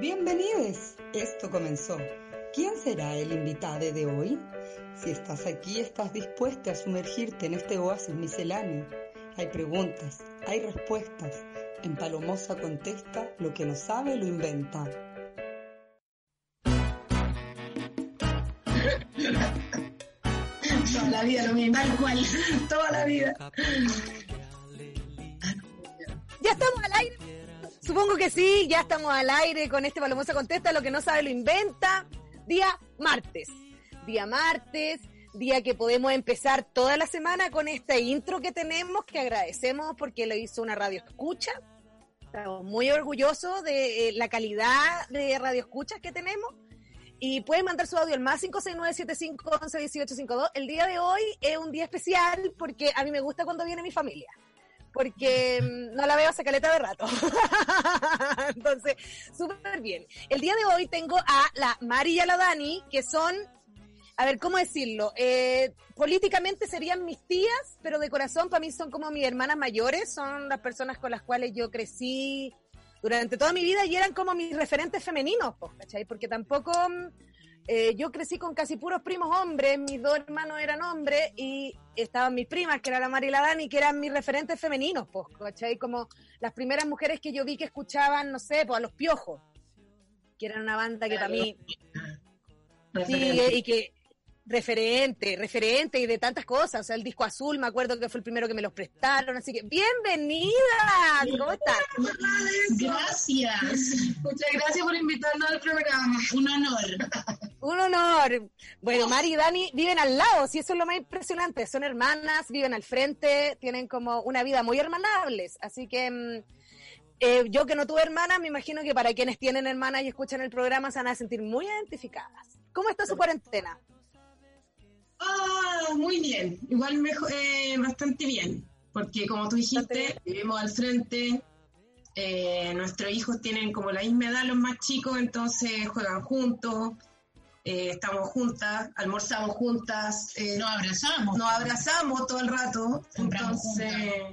Bienvenidos. Esto comenzó. ¿Quién será el invitado de hoy? Si estás aquí, estás dispuesta a sumergirte en este oasis misceláneo. Hay preguntas, hay respuestas. En Palomosa contesta, lo que no sabe lo inventa. Toda la vida lo mismo. Tal cual. Toda la vida. Supongo que sí, ya estamos al aire con este Palomosa Contesta, lo que no sabe lo inventa. Día martes. Día martes, día que podemos empezar toda la semana con este intro que tenemos, que agradecemos porque lo hizo una radio escucha. Estamos muy orgullosos de eh, la calidad de radio escuchas que tenemos. Y pueden mandar su audio al más 569-7511-1852. El día de hoy es un día especial porque a mí me gusta cuando viene mi familia porque mm, no la veo hace caleta de rato. Entonces, súper bien. El día de hoy tengo a la Mari y a la Dani, que son, a ver, ¿cómo decirlo? Eh, políticamente serían mis tías, pero de corazón para mí son como mis hermanas mayores, son las personas con las cuales yo crecí durante toda mi vida y eran como mis referentes femeninos, ¿cachai? Porque tampoco mm, eh, yo crecí con casi puros primos hombres, mis dos hermanos eran hombres y estaban mis primas, que era la Mari y la Dani, que eran mis referentes femeninos, pues, ¿cachai? Como las primeras mujeres que yo vi que escuchaban, no sé, pues a los piojos, que eran una banda que para mí... Sí, y que referente, referente y de tantas cosas. O sea, el disco azul, me acuerdo que fue el primero que me los prestaron. Así que, bienvenidas. ¿Cómo estás? Gracias. Muchas gracias por invitarnos al programa. Un honor. Un honor. Bueno, Mari y Dani viven al lado, si eso es lo más impresionante. Son hermanas, viven al frente, tienen como una vida muy hermanables. Así que eh, yo que no tuve hermanas, me imagino que para quienes tienen hermanas y escuchan el programa se van a sentir muy identificadas. ¿Cómo está su cuarentena? Ah, muy bien. Igual mejor, eh, bastante bien. Porque como tú dijiste, vivimos al frente. Eh, nuestros hijos tienen como la misma edad los más chicos, entonces juegan juntos. Eh, estamos juntas, almorzamos juntas. nos abrazamos. Nos abrazamos todo el rato. entonces,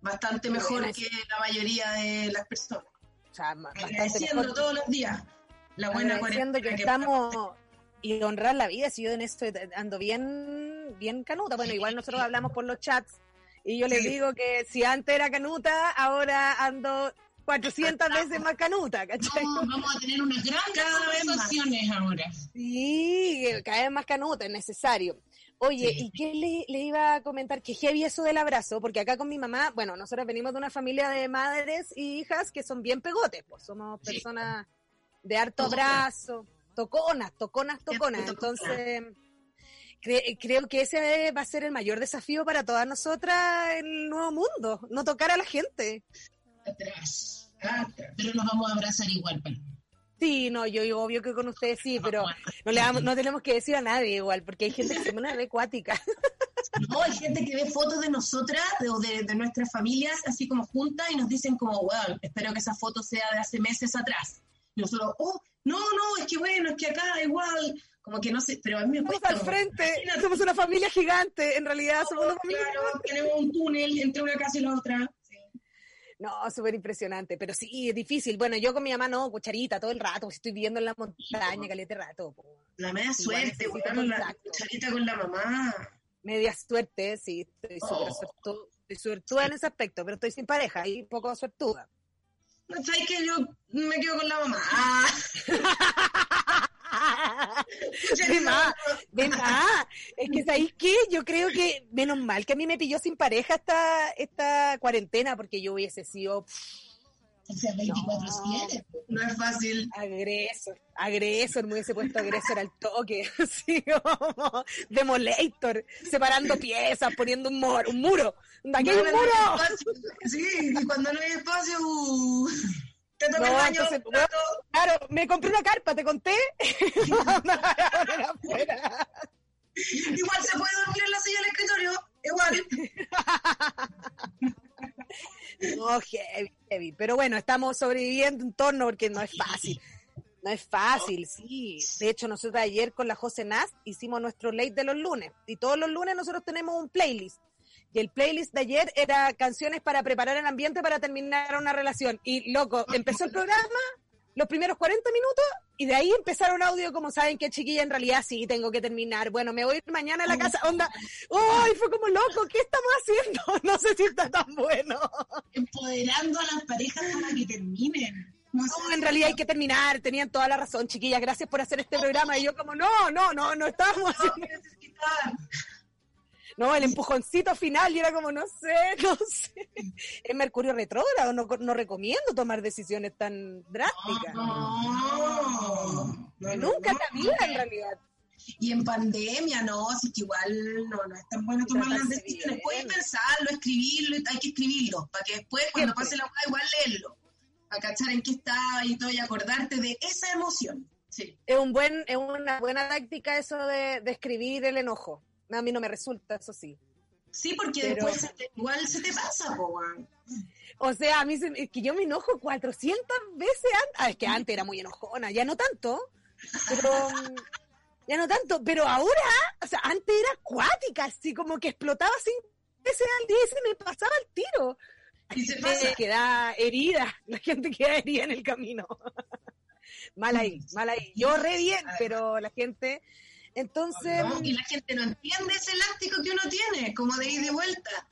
bastante mejor que la mayoría de las personas. O sea, Agradeciendo mejor. todos los días la buena Agradeciendo cuarentena que estamos y honrar la vida, si yo en esto ando bien, bien canuta. Bueno, igual nosotros hablamos por los chats y yo les digo que si antes era canuta, ahora ando 400 veces más canuta, ¿cachai? No, vamos a tener unas grandes Cada vez conversaciones ahora. Sí, cada vez más canuta, es necesario. Oye, Sí. ¿y qué le, le iba a comentar? Que heavy eso del abrazo, porque acá con mi mamá, bueno, nosotros venimos de una familia de madres y hijas que son bien pegotes, pues somos Sí. personas de harto abrazo, toconas, toconas, toconas. Tocona. Entonces, cre- creo que ese va a ser el mayor desafío para todas nosotras en el nuevo mundo, no tocar a la gente. Atrás. Pero nos vamos a abrazar igual, Paloma. Sí, no, yo yo obvio que con ustedes sí, pero no le damos- no tenemos que decir a nadie igual, porque hay gente que se pone recuática. No, hay gente que ve fotos de nosotras de- o de, de nuestras familias así como juntas y nos dicen como, wow, espero que esa foto sea de hace meses atrás. Y nosotros, oh, no, no, es que bueno, es que acá igual, como que no sé, pero a mí me Estamos cuesta. al frente, somos una familia gigante, en realidad somos una familia Claro, tenemos un túnel entre una casa y la otra. Sí. No, súper impresionante, pero sí, es difícil. Bueno, yo con mi mamá no, cucharita todo el rato, pues estoy viviendo en la montaña, calete rato. po. La media suerte, weón, la cucharita con la mamá. Media suerte, sí, estoy súper Oh. suertuda en ese aspecto, pero estoy sin pareja y poco suertuda. ¿Sabes que yo me quedo con la mamá? De más, de más. Es que ¿sabéis qué? Yo creo que menos mal que a mí me pilló sin pareja esta, esta cuarentena, porque yo hubiese sido O sea, 24-7. no es fácil. agresor, agresor, me hubiese puesto agresor al toque, así como demolator, separando piezas, poniendo un, muro, un muro. ¡Aquí hay un no muro! Sí, y cuando no hay espacio, uh, te toca No, el baño. entonces, un rato. Claro, me compré una carpa, ¿te conté? Igual se puede dormir en la silla del escritorio, igual. No, heavy, heavy. Pero bueno, estamos sobreviviendo en torno porque no es fácil. No es fácil, sí. De hecho, nosotros ayer con la José Nas hicimos nuestro late de los lunes. Y todos los lunes nosotros tenemos un playlist. Y el playlist de ayer era canciones para preparar el ambiente para terminar una relación. Y loco, empezó el programa los primeros 40 minutos y de ahí empezaron audio como saben que chiquilla en realidad sí tengo que terminar. Bueno, me voy mañana a la casa. Onda, ¡ay! fue como loco, ¿qué estamos haciendo? No sé si está tan bueno. Empoderando a las parejas para que terminen. No, en realidad hay que terminar, tenían toda la razón, chiquilla, gracias por hacer este programa. Y yo como, no, no, no, no estábamos haciendo... No, el empujoncito final y era como, no sé, no sé. Es Mercurio retrógrado, no, no recomiendo tomar decisiones tan drásticas. No, Nunca en la vida, en realidad. Y en pandemia, no, así que igual no, no es tan bueno tomar las decisiones. Puedes pensarlo, escribirlo, hay que escribirlo, para que después, cuando pase la hoja, igual leerlo. Para cachar en qué está y todo y acordarte de esa emoción. Sí. Es, un buen, es una buena táctica eso de, de escribir el enojo. A mí no me resulta, eso sí. Sí, porque Pero- después se te- igual se te pasa, po. O sea, a mí se- es que yo me enojo 400 veces antes. Ah, es que antes era muy enojona, ya no tanto. Pero. ya no tanto. Pero ahora, o sea, antes era acuática, así como que explotaba cinco veces al día y se me pasaba el tiro. Y se Se pasa. queda herida, la gente queda herida en el camino. mal ahí, mal ahí. Yo re bien, pero la gente. Entonces. ¿no? Y la gente no entiende ese elástico que uno tiene, como de ir de vuelta.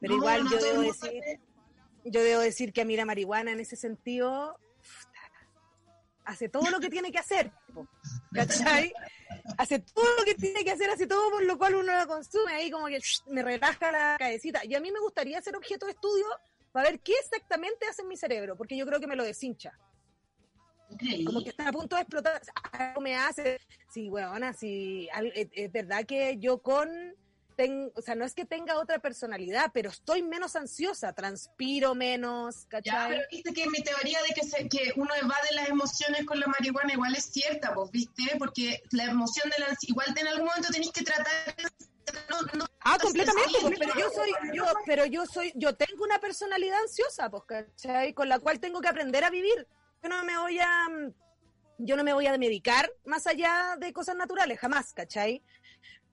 Pero No, igual yo debo decir, yo debo decir que a mí la marihuana en ese sentido hace todo lo que tiene que hacer, ¿cachai? Hace todo lo que tiene que hacer, hace todo por lo cual uno la consume, ahí como que me relaja la cabecita. Y a mí me gustaría ser objeto de estudio para ver qué exactamente hace en mi cerebro, porque yo creo que me lo deshincha. Como que está a punto de explotar. Algo me hace. Sí, weona, sí. al- Es, verdad que yo con. ten- o sea, no es que tenga otra personalidad, pero estoy menos ansiosa, transpiro menos, Ya, ¿cachai? pero viste que mi teoría de que, se- que uno evade las emociones con la marihuana igual es cierta, pues, viste, porque la emoción de la igual en algún momento tenéis que tratar no, no- Ah, completamente, pero yo soy, yo, pero yo soy, yo tengo una personalidad ansiosa, pues, ¿cachai? Con la cual tengo que aprender a vivir. Yo no me voy a, mm, yo no me voy a medicar más allá de cosas naturales, jamás, ¿cachai?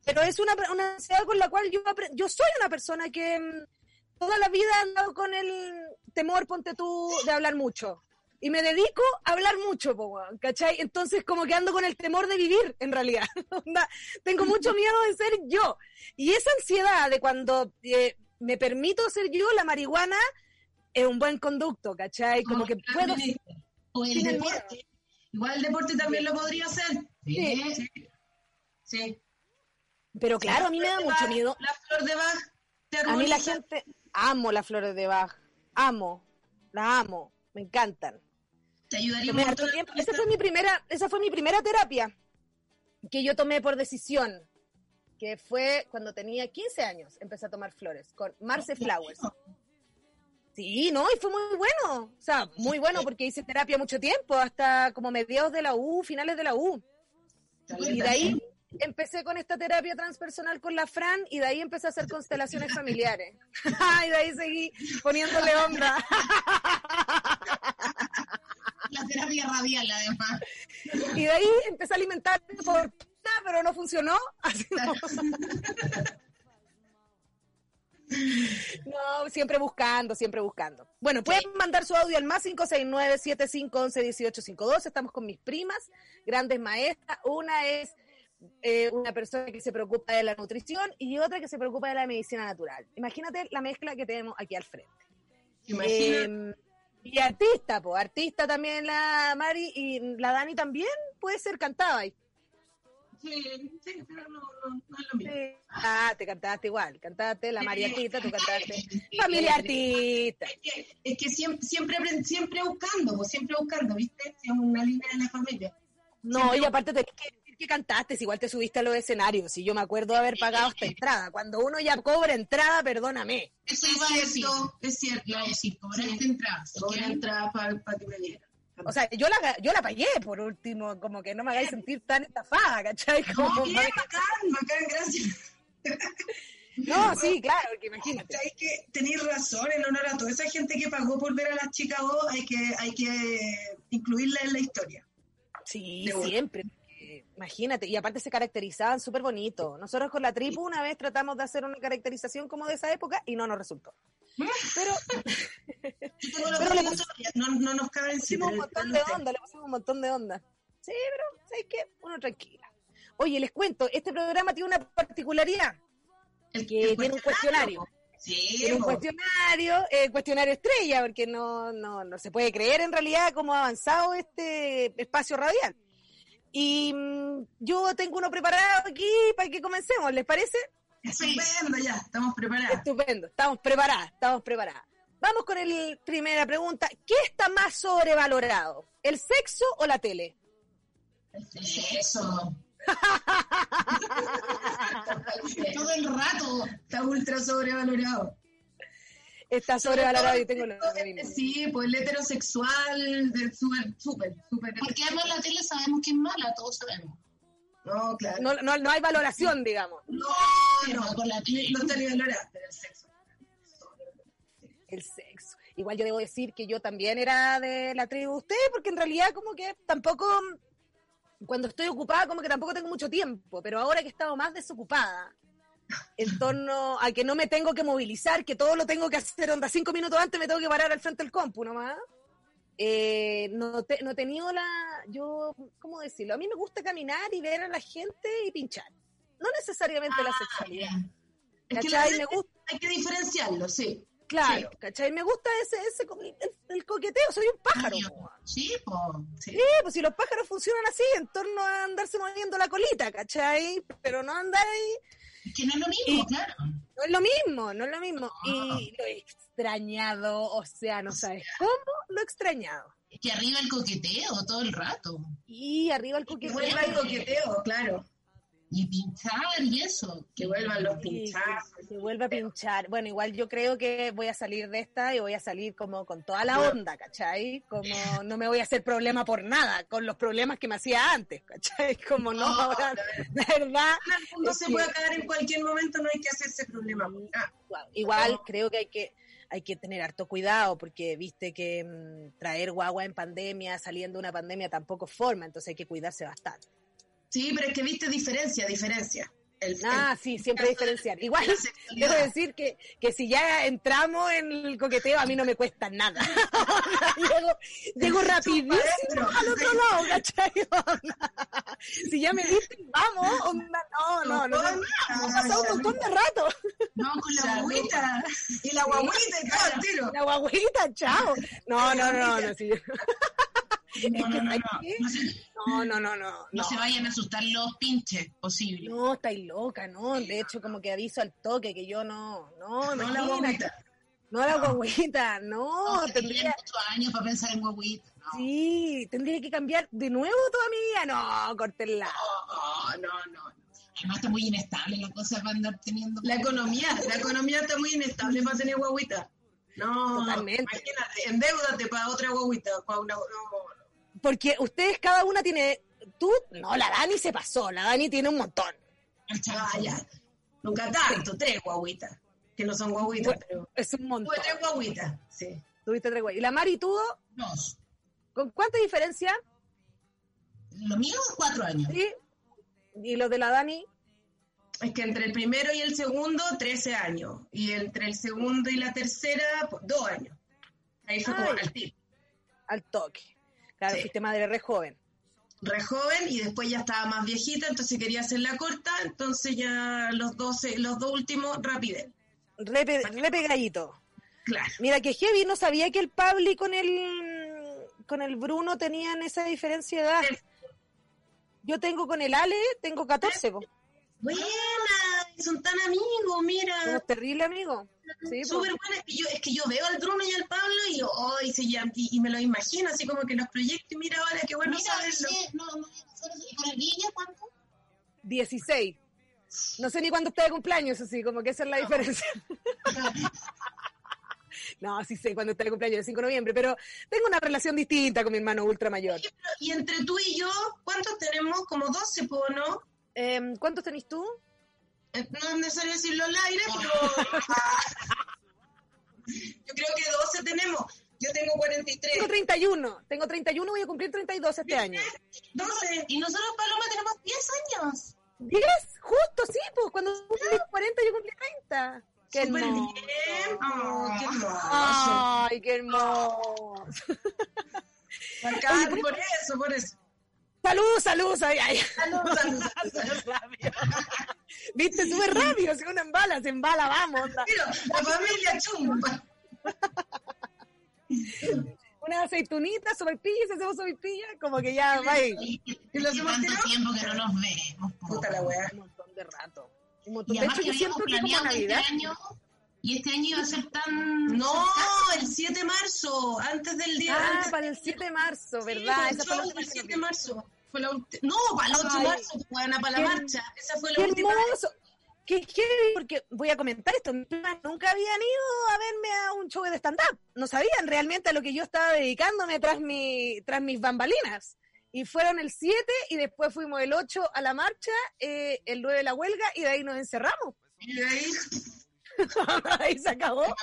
Pero es una, una ansiedad con la cual yo, yo soy una persona que mm, toda la vida he andado con el temor, ponte tú, de hablar mucho. Y me dedico a hablar mucho, ¿cachai? Entonces como que ando con el temor de vivir, en realidad. Tengo mucho miedo de ser yo. Y esa ansiedad de cuando eh, me permito ser yo, la marihuana es un buen conducto, ¿cachai? Como que puedo... O el sin el deporte. Igual el deporte también lo podría hacer. Sí. Sí. Sí. Pero claro, a mí me da mucho miedo. La flor de Bach te A mí la gente... Amo las flores de Bach. Amo. Las amo. Me encantan. te ayudaría un Tomé montón. harto tiempo. Esa fue mi primera, esa fue mi primera terapia que yo tomé por decisión, que fue cuando tenía 15 años, empecé a tomar flores con Marce Flowers. Sí, no, y fue muy bueno, o sea, muy bueno porque hice terapia mucho tiempo, hasta como mediados de la U, finales de la U. Y de ahí empecé con esta terapia transpersonal con la Fran y de ahí empecé a hacer constelaciones familiares. y de ahí seguí poniéndole onda. La terapia radial, además. Y de ahí empecé a alimentarme por pero no funcionó. Así no. No, siempre buscando, siempre buscando. Bueno, pueden mandar su audio al más 569-7511-1852. Estamos con mis primas, grandes maestras. Una es eh, una persona que se preocupa de la nutrición y otra que se preocupa de la medicina natural. Imagínate la mezcla que tenemos aquí al frente. Eh, y artista, pues, artista también la Mari y la Dani también puede ser cantada ahí. Sí, sí, pero no, no, no es lo mismo. Sí. Ah, te cantaste igual, cantaste la Mari Sí. artista, tú cantaste Sí. familia artista. Es que, es que siempre, siempre, siempre buscando, pues siempre buscando, ¿viste? Es una línea de la familia. No, y aparte tenés que decir que cantaste, si igual te subiste a los escenarios, si yo me acuerdo de haber pagado esta entrada. Cuando uno ya cobra entrada, perdóname. Eso Es iba a decir. cierto. Es cierto. Iba a decir, cobraste Sí. entradas. Cobra ¿ok? entrada para que me dieran. O sea, yo la, yo la pagué por último, como que no me hagáis sentir tan estafada, ¿cachai? Como, No, bien, bacán, bacán, gracias. no, sí, claro, porque imagínate. Hay que tener razón en honor a toda esa gente que pagó por ver a las chicas hay que, hay que incluirla en la historia. Sí, De siempre. Imagínate, y aparte se caracterizaban súper bonito. Nosotros con la tribu una vez tratamos de hacer una caracterización como de esa época y no nos resultó. Pero, no, no nos cabe Le pusimos un montón de onda, le pusimos un montón de onda. Sí, pero ¿sabes qué? Uno tranquila. Oye, les cuento, este programa tiene una particularidad. El, que tiene un cuestionario. Sí, tiene un cuestionario, eh, cuestionario estrella, porque no, no, no se puede creer en realidad cómo ha avanzado este espacio radial. Y mm, yo tengo uno preparado aquí para que comencemos, ¿les parece? Estupendo, ya, estamos preparados. Estupendo, estamos preparadas, estamos preparadas. Vamos con la primera pregunta. ¿Qué está más sobrevalorado? ¿El sexo o la tele? El sexo. Todo el rato está ultra sobrevalorado. Está sobrevalorado y tengo lo Sí, pues el heterosexual, súper, súper, súper. Porque además la tele sabemos que es mala, todos sabemos. No, claro. No, no, no hay valoración, digamos. No, no, con la no está ni valorada, pero el sexo. El sexo. Igual yo debo decir que yo también era de la tribu de usted, porque en realidad como que tampoco cuando estoy ocupada como que tampoco tengo mucho tiempo, pero ahora que he estado más desocupada, en torno a que no me tengo que movilizar, que todo lo tengo que hacer, onda, cinco minutos antes me tengo que parar al frente del compu nomás, eh, no, no he tenido la, yo, ¿cómo decirlo? A mí me gusta caminar y ver a la gente y pinchar, no necesariamente la ah, sexualidad. Es que me gusta. hay que diferenciarlo, sí. Claro, ¿cachai? Me gusta ese, ese el, coqueteo, soy un pájaro. Sí, pues. Sí. pues si los pájaros funcionan así, en torno a andarse moviendo la colita, ¿cachai? Pero no andar ahí. Que no es lo mismo, claro. No es lo mismo, no es lo mismo. Y lo he extrañado, o sea, no sabes cómo lo he extrañado. Es que arriba el coqueteo todo el rato. Y arriba el coqueteo. Y el coqueteo, claro y pinchar y eso, que vuelvan los pinchazos. Que, vuelva a pinchar. Bueno, igual yo creo que voy a salir de esta y voy a salir como con toda la onda, ¿cachai? Como no me voy a hacer problema por nada, con los problemas que me hacía antes, ¿cachai? Como no, ahora, la verdad. No se puede caer en cualquier momento, no hay que hacerse problema. Igual creo que hay que hay que tener harto cuidado porque viste que mm, traer guagua en pandemia, saliendo de una pandemia tampoco forma, entonces hay que cuidarse bastante. Sí, pero es que viste diferencia, diferencia. ah, sí, siempre diferenciar. Igual, debo decir que, que si ya entramos en el coqueteo, a mí no me cuesta nada. llego, llego rapidísimo al otro lado, ¿cachai? si ya me viste, vamos, onda, no, no, no, no, ha pasado un montón de rato. No, con la guaguita, y la guaguita, y el tiro. La guaguita, chao. No, no, no, no, sí. No, no, no, no, no, no, no, se vayan a asustar los pinches, posible. No, estáis loca, no. De hecho, como que aviso al toque que yo no, no, no. la guaguita. No la guaguita, no. tendría muchos años para pensar en guaguita. Sí, tendría que cambiar de nuevo toda mi vida. No, cortenla. No, no, no. Además está muy inestable la cosa para andar teniendo. La economía, la economía está muy inestable para tener guaguita. No, Totalmente. imagínate, endeudate para otra guaguita, para una, porque ustedes cada una tiene, tú, no, la Dani se pasó, la Dani tiene un montón. Ya. Nunca tanto, tres guaguitas, que no son guaguitas, pero... Es un montón. Tuve tres guaguitas, sí. Tuviste tres guaguitas. ¿Y la Mari tuvo? Dos. ¿Con cuánta diferencia? Lo mío, cuatro años. ¿Sí? ¿Y lo de la Dani? Es que entre el primero y el segundo, trece años. Y entre el segundo y la tercera, pues, dos años. Ahí fue como al tip. Al toque. Claro, sí. fuiste madre re joven. Re joven y después ya estaba más viejita, entonces quería hacerla corta, entonces ya los dos, los dos últimos rapidez. Re, re pegadito. Claro. Mira que heavy, no sabía que el Pabli con el con el Bruno tenían esa diferencia de edad. Yo tengo con el Ale, tengo 14. Buena, son tan amigos, mira. Somos terrible amigos. Sí, Súper buena. Es que, yo, veo al Bruno y al Pablo y, oh, y, y, me lo imagino, así como que los proyectos, y mira ahora qué bueno mira, saberlo. Sí, no, no, ¿Y con el cuánto? 16. No sé ni cuándo está de cumpleaños, así como que esa es la diferencia. no, sí sé cuándo está de cumpleaños, el 5 de noviembre, pero tengo una relación distinta con mi hermano ultra mayor. Y entre tú y yo, ¿cuántos tenemos? Como 12, ¿no? Eh, ¿Cuántos tenés tú? Eh, no es necesario decirlo al aire, pero yo creo que 12 tenemos. Yo tengo 43. Tengo 31. Tengo 31, voy a cumplir 32 este año. 12. Y nosotros, Paloma, tenemos 10 años. ¿10? Justo, sí, pues cuando cumplí 40 yo cumplí 30. Qué Súper bien, Oh, qué hermoso. Ay, qué hermoso. Acá, por eso, por eso. Salud, salud, ay, ay. Salud, salud, salud. Viste, súper rápido, se una embala, se embala, vamos. Mira, la familia chumba. Una aceitunita, sopaipilla, si hacemos sopaipilla, como que ya va ahí. ¿Y lo Hace hacemos tanto tirado? tiempo que no nos vemos. Puta la weá. Un montón de rato. Un montón. Y De además hecho, que yo habíamos siento que como este año, y este año iba a ser tan... No, el 7 de marzo, antes del día. Ah, antes para el 7 de marzo, Sí, ¿verdad? el Esa fue la show que 7 nos de marzo. Fue la ulti- No, para el 8 de marzo, buena, para la Qué- marcha. Esa fue ¡Qué la última. hermoso! Qué heavy, porque voy a comentar esto. nunca habían ido a verme a un show de stand-up. No sabían realmente a lo que yo estaba dedicándome tras, mi, tras mis bambalinas. Y fueron el 7 y después fuimos el 8 a la marcha, eh, el 9 la huelga y de ahí nos encerramos. Y de ahí, ahí se acabó.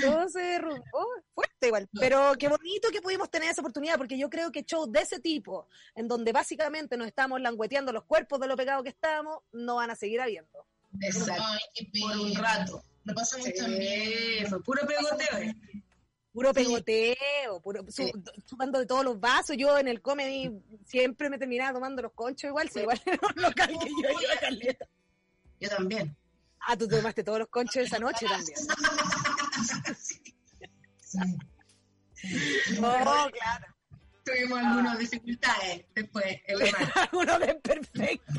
Todo se derrumbó. Fuerte igual. Pero qué bonito que pudimos tener esa oportunidad, porque yo creo que shows de ese tipo, en donde básicamente nos estamos langueteando los cuerpos de lo pegado que estábamos, no van a seguir habiendo. exacto. Por un rato. Lo pasamos Sí, también. fue puro pegoteo. eh. Puro pegoteo, puro, su- chupando de todos los vasos. Yo en el comedy siempre me terminaba tomando los conchos igual, si igual era un local que yo iba a caleta. Yo también. Ah, tú tomaste todos los conchos esa noche también. No, claro. Tuvimos algunas dificultades después en la marcha. Uno de perfecto.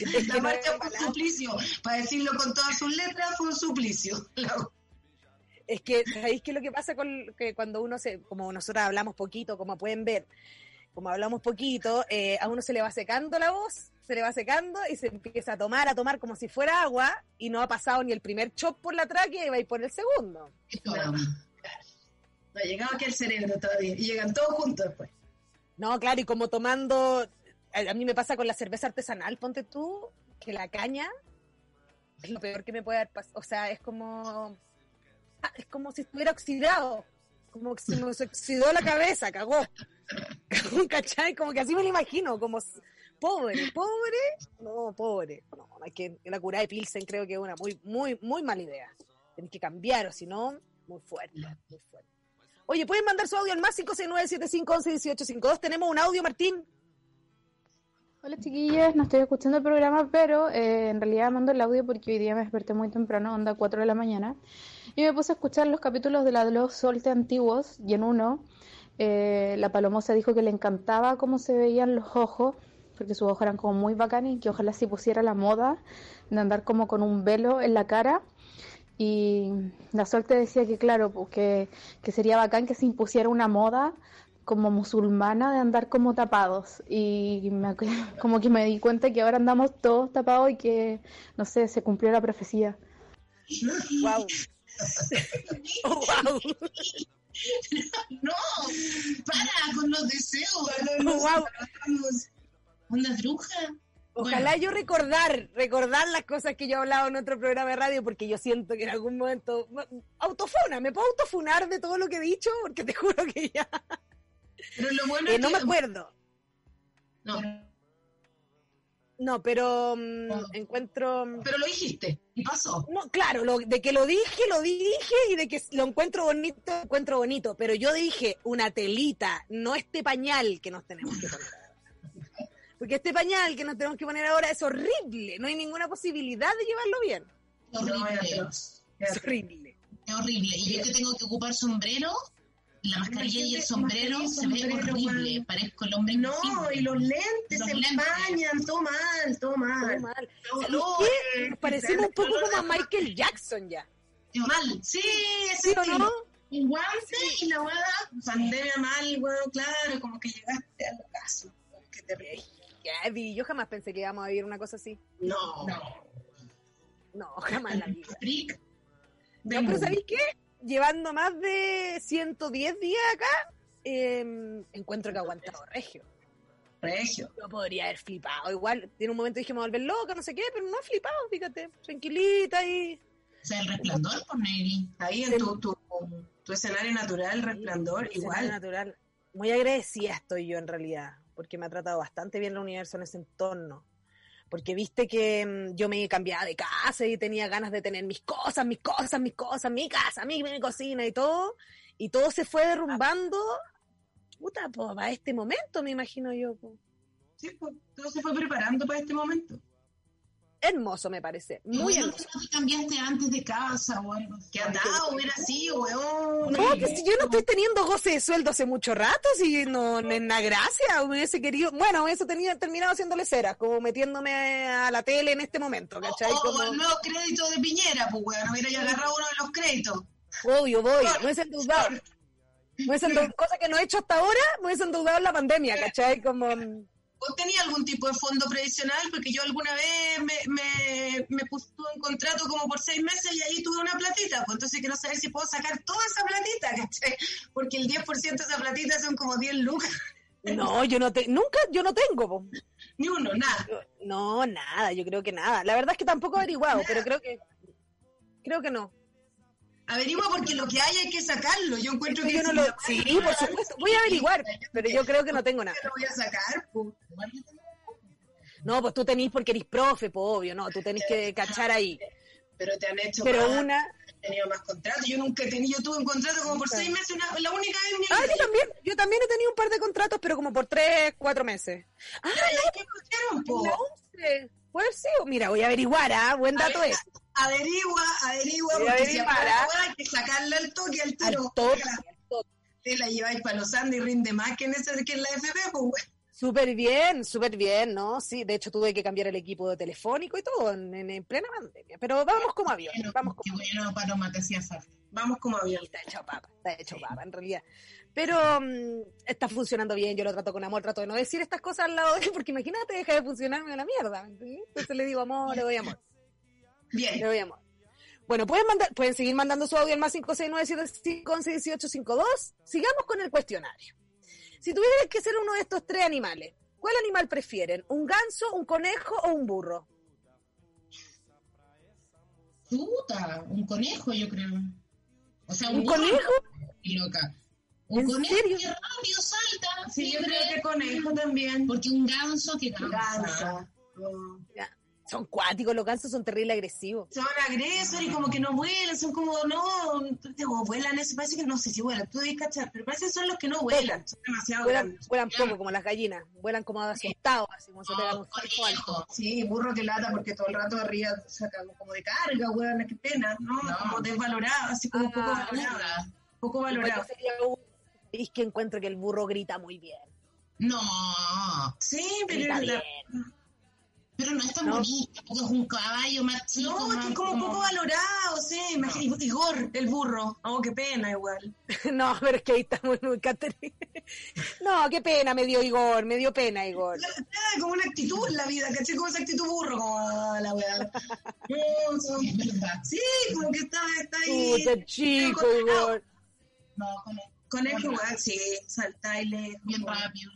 Es La que no marcha es fue un suplicio. Para decirlo con todas sus letras, fue un suplicio. Es que, ¿sabéis qué es lo que pasa con que cuando uno se, como nosotros hablamos poquito, como pueden ver, como hablamos poquito, eh, a uno se le va secando la voz, se le va secando y se empieza a tomar, a tomar como si fuera agua y no ha pasado ni el primer chop por la tráquea y va a ir por el segundo. No, no ha llegado aquí al cerebro todavía. Y llegan todos juntos después. No, claro, y como tomando, a, a mí me pasa con la cerveza artesanal, ponte tú, que la caña es lo peor que me puede haber pasado. O sea, es como, ah, es como si estuviera oxidado, como que se me oxidó la cabeza, cagó. Cagó, ¿Cachai? Como que así me lo imagino, como pobre, pobre, no, pobre. No, es que la cura de Pilsen creo que es una muy, muy, muy mala idea. Tienes que cambiar, o si no, muy fuerte, muy fuerte. Oye, pueden mandar su audio al más 569-7511-1852. Tenemos un audio, Martín. Hola chiquillas, no estoy escuchando el programa, pero eh, en realidad mando el audio porque hoy día me desperté muy temprano, onda 4 de la mañana, y me puse a escuchar los capítulos de la los Solte antiguos, y en uno eh, la palomosa dijo que le encantaba cómo se veían los ojos, porque sus ojos eran como muy bacanes y que ojalá se pusiera la moda de andar como con un velo en la cara. Y la suerte decía que, claro, pues, que, sería bacán que se impusiera una moda como musulmana de andar como tapados. Y me como que me di cuenta que ahora andamos todos tapados y que, no sé, se cumplió la profecía. Wow. Oh, wow. No, para con los deseos. wow. Una bruja. Ojalá yo recordar, recordar las cosas que yo he hablado en otro programa de radio, porque yo siento que en algún momento. Autofuna, me puedo autofunar de todo lo que he dicho, porque te juro que ya. Pero lo bueno Eh, es no que... me acuerdo. No, No, pero mm, No. encuentro. pero lo dijiste y pasó. No, claro, lo, de que lo dije, lo dije y de que lo encuentro bonito, lo encuentro bonito. Pero yo dije una telita, no este pañal que nos tenemos que poner ahora. Porque este pañal que nos tenemos que poner ahora es horrible. No hay ninguna posibilidad de llevarlo bien. Horrible. Es horrible. Es horrible. Y yo que tengo que ocupar sombrero, la mascarilla y el sombrero se ve sombrero, horrible. Parezco el hombre No, invisible. y los lentes Los se lentes. empañan, todo mal, todo mal. Todo mal. Todo ¿Sabes mal. qué? Nos parecemos un poco como a Michael Jackson ya. Mal, sí, ¿Sí ese o no? Un guante y la weá, pandemia mal, weón, claro, como que llegaste al ocaso. Qué terrible. Gaby, yo jamás pensé que íbamos a vivir una cosa así. No, No, jamás en la vida. No, pero. ¿sabéis qué? Llevando más de 110 días acá, eh, encuentro que ha aguantado regio. Regio. Yo podría haber flipado. Igual, tiene un momento dije me voy a volver loca, no sé qué, pero no he flipado, fíjate. Tranquilita y. O sea, el resplandor por Neri. Ahí en tu, tu, tu escenario natural, resplandor, Escenario igual. natural. Muy agradecida estoy yo en realidad, porque me ha tratado bastante bien el universo en ese entorno. Porque viste que mm, yo me cambiaba de casa y tenía ganas de tener mis cosas, mis cosas, mis cosas, mi casa, mi, cocina y todo, y todo se fue derrumbando, puta, pues a este momento me imagino yo. Sí, pues, todo se fue preparando para este momento. Hermoso me parece, muy Igual hermoso. no te cambiaste antes de casa o algo. Que andaba, hubiera sido, weón. No, que si yo no estoy teniendo goce de sueldo hace mucho rato, si no, no es nada gracia, hubiese querido, bueno, hubiese tenido, terminado haciéndole ceras, como metiéndome a la tele en este momento, ¿cachai? O, o Como, el nuevo crédito de Piñera, pues, weón. Hubiera ya agarrado uno de los créditos. obvio, voy, me hubiese endeudado, me hubiese endeudado, cosa que no he hecho hasta ahora, me hubiese endeudado en la pandemia, ¿cachai? Como, ¿Vos tenías algún tipo de fondo previsional? Porque yo alguna vez me, me, me puse un contrato como por seis meses y ahí tuve una platita. Pues entonces quiero saber si puedo sacar toda esa platita, ¿cachai? Porque el 10% de esa platita son como 10 lucas. no, yo no te, nunca, yo no tengo, po. Ni uno, nada. No, nada, yo creo que nada, la verdad es que tampoco he averiguado, pero creo que, creo que no. Averigua porque lo que hay hay que sacarlo. Yo encuentro que Yo no si lo, sí, por supuesto, voy a averiguar, pero yo creo que no tengo nada. lo voy a sacar, pues. No, pues tú tenís porque eres profe, pues obvio, no, tú tenés que cachar ahí. Pero te han hecho Pero más, una, has tenido más contratos. Yo nunca he tenido, yo tuve un contrato como por seis meses, una, la única vez en mi ah, vida. yo también, yo también he tenido un par de contratos, pero como por tres, cuatro meses. Ah, ¿qué escucharon, po? Puede ser, mira, voy a averiguar, ¿ah? Buen dato es. Averigua, averigua, porque si ¿ah? hay que sacarla al toque, al Al tiro. toque, la-. Te la lleváis para los Andes y rinde más que en, ese, que en la FP, pues, güey. Súper bien, súper bien, ¿no? Sí, de hecho tuve que cambiar el equipo de telefónico y todo en, en- en plena pandemia. Pero vamos como avión, Bueno, vamos qué como bueno, Paloma, te hacía falta. Vamos como avión. Está hecho papa, está hecho papa, en realidad. Pero mm, está funcionando bien, yo lo trato con amor, trato de no decir estas cosas al lado de él, porque imagínate, deja de funcionarme a la mierda, ¿me entendés? Entonces le digo amor, le doy amor, Bien. doy amor. Bueno, pueden, mandar, pueden seguir mandando su audio al más 569-7511-1852. Sigamos con el cuestionario. Si tuvieran que ser uno de estos tres animales, ¿cuál animal prefieren? ¿Un ganso, un conejo o un burro? Puta, un conejo, yo creo. O sea, un, ¿Un burro, conejo? y loca. Un ¿En conejo serio? que rápido salta. Sí, yo siempre. creo que conejo también. Porque un ganso que cansa. Gansa. Oh. Ya, Son cuáticos, los gansos son terrible agresivos. Son agresores y como que no vuelan, son como, no, digo, vuelan, eso parece que no sé si vuelan, tú debes cachar, pero parece que son los que no vuelan, son demasiado Vuelan, grandes. vuelan poco, como las gallinas. Vuelan como asustados, así como se pegan un salto alto. Sí, burro que lata porque todo el rato arriba saca como de carga, weón, qué pena, ¿no? No. Como desvalorado, así como Ah, poco valorado, Burra. poco valorado. país que encuentro que el burro grita muy bien. No, Sí, pero Grita es la- bien. Pero no es tan No. bonito, porque es un caballo más chico. No, es que más es como poco valorado, sí, imagínate, Igor, el burro, oh, qué pena igual. No, pero es que ahí está muy, Catherine. No, qué pena me dio Igor, me dio pena Igor. Ah, como una actitud en la vida, ¿cachai? Como esa actitud burro, como ah, la weá. Sí, como que está, está ahí. Puta chico con- Igor. No, conejo. Conejo Bien igual, sí, salta y lejos. Bien rápido.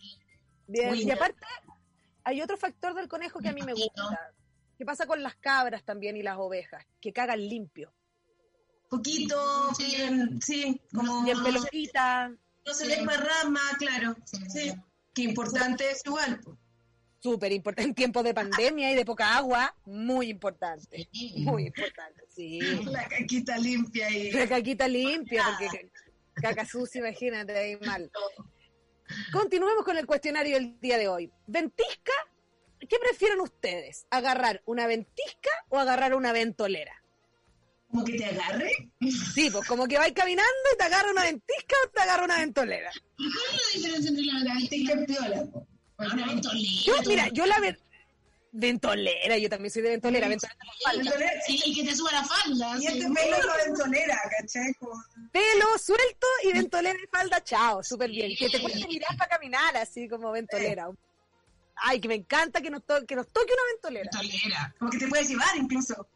Bien, Muy y bien. aparte, hay otro factor del conejo que a mí me gusta. ¿Qué pasa con las cabras también y las ovejas? Que cagan limpio. Poquito, Sí. bien, sí, como Bien no, pelotita, no se desparrama, claro. Sí. Sí, que importante es igual. súper importante. En tiempos de pandemia y de poca agua, muy importante. Muy importante, sí. La caquita limpia y La caquita limpia, porque caca sucia, imagínate, ahí mal. Continuemos con el cuestionario del día de hoy. ¿Ventisca? ¿Qué prefieren ustedes? ¿Agarrar una ventisca o agarrar una ventolera? como que te agarre. Sí, pues como que vais caminando y te agarra una ventisca o te agarra una ventolera. ¿Y cuál es la diferencia entre la verdad Te que piola. po. Una ventolera. Yo, mira, yo la ventolera, yo también soy de ventolera, ventolera en la falda. Ventolera, Sí, y que te suba la falda. Y sí. este pelo es la ventolera, ¿cachai? Pelo suelto y ventolera y falda, chao, súper bien. Que te cueste mirar para caminar así como ventolera. Ay, que me encanta que nos, to- que nos toque una ventolera. Ventolera. Como que te puedes llevar incluso.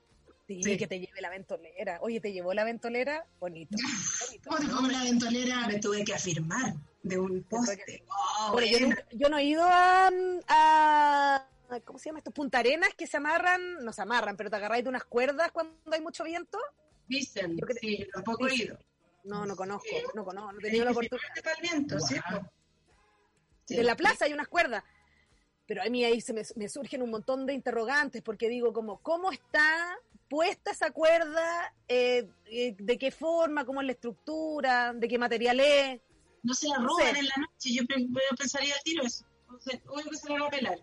Sí, Sí. que te lleve la ventolera. Oye, ¿te llevó la ventolera? Bonito. bonito. ¿Cómo te come la ventolera? Me tuve que afirmar de un poste. Oh, Bueno, yo, no he ido a, a- ¿Cómo se llama esto? Punta Arenas que se amarran, no se amarran, pero te agarráis de unas cuerdas cuando hay mucho viento. Dicen, Yo sí, tampoco he ido. No, no conozco, no conozco, no he tenido la oportunidad. El viento, sí. Sí. De la plaza hay unas cuerdas. Pero a mí ahí se me, me surgen un montón de interrogantes, porque digo, como, ¿cómo está puesta esa cuerda? Eh, eh, ¿De qué forma? ¿Cómo es la estructura? ¿De qué material es? No se la roban en la noche, yo, pe- yo pensaría al tiro eso. O sea, obvio que se la van a pelar.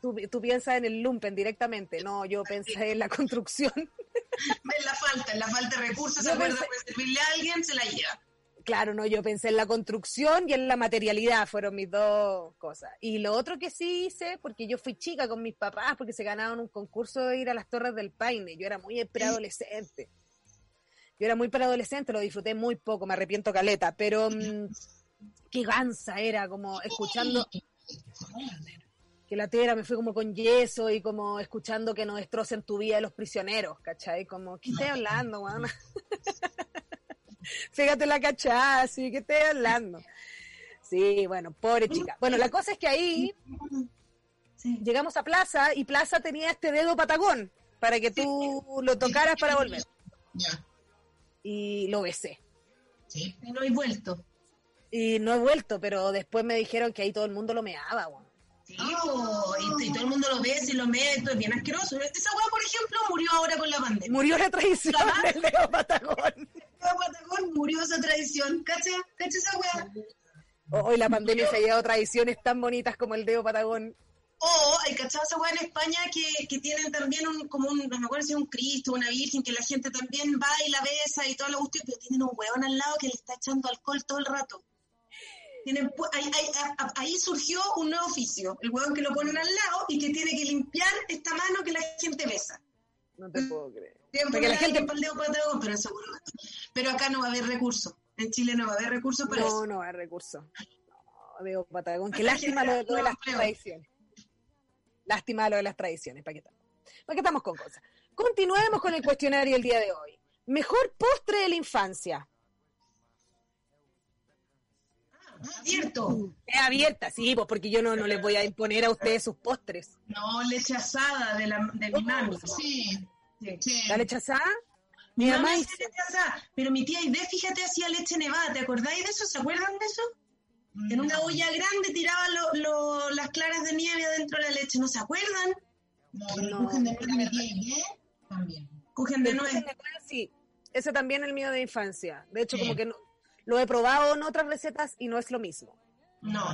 Tú, tú piensas en el lumpen directamente, no, yo pensé en la construcción. En la falta, en la falta de recursos, cuerda pensé- puede servirle a alguien, se la lleva. Claro, no, yo pensé en la construcción y en la materialidad, fueron mis dos cosas. Y lo otro que sí hice, porque yo fui chica con mis papás, porque se ganaban un concurso de ir a las Torres del Paine, yo era muy preadolescente. Yo era muy preadolescente, lo disfruté muy poco, me arrepiento caleta, pero mm, qué gansa era, como escuchando que la tierra me fue como con yeso y como escuchando que nos destrocen tu vida los prisioneros, ¿cachai? Como, ¿qué estoy hablando, weona? Fíjate la cachada, sí, ¿qué estoy hablando? Sí, bueno, pobre chica. Bueno, la cosa es que ahí Sí. llegamos a Plaza y Plaza tenía este dedo patagón para que tú lo tocaras para volver. Ya, Y lo besé. sí. Y no hay vuelto. Y no he vuelto, pero después me dijeron que ahí todo el mundo lo meaba, weón. Sí, y, y todo el mundo lo ve, si lo ve, esto es bien asqueroso. Esa weá, por ejemplo, murió ahora con la pandemia. Murió la tradición Ajá. del dedo patagón. La Patagón murió esa tradición. ¿Cacha? ¿Cacha esa weá? Hoy la pandemia se ha llevado tradiciones tan bonitas como el dedo patagón. O hay cachado esa weá en España que, que tienen también un, como un, no me acuerdo si es un Cristo, una Virgen, que la gente también va y la besa y toda la cuestión, pero tienen un huevón al lado que le está echando alcohol todo el rato. Tienen, ahí, ahí- a- ahí surgió un nuevo oficio, el huevón que lo ponen al lado y que tiene que limpiar esta mano que la gente besa. No te puedo creer. Siempre Porque la gente- dedo patagón, pero seguro. Pero acá no va a haber recursos. En Chile no va a haber recursos para No, eso. no hay recursos. No, dedo patagón. Qué lástima lo, de- lo de no las tradiciones. Lástima lo de las tradiciones, ¿para qué estamos? ¿Para qué estamos con cosas? Continuemos con el cuestionario el día de hoy. Mejor postre de la infancia. Cierto. Es abierta, sí, pues porque yo no, no les voy a imponer a ustedes sus postres. No, leche asada de, la, de mi mami. Sí, Sí. sí. ¿La leche asada? Mi Mi mamá hacía leche asada, pero mi tía Aide, fíjate, hacía leche nevada. ¿Te acordáis de eso? ¿Se acuerdan de eso? En una olla grande tiraba lo- lo- las claras de nieve adentro de la leche. ¿No se acuerdan? No, No, Kuchen de mi tía también. Cogen de nuez. de nuez, sí. Ese también es el mío de infancia. De hecho, Sí. como que no- lo he probado en otras recetas y no es lo mismo. No,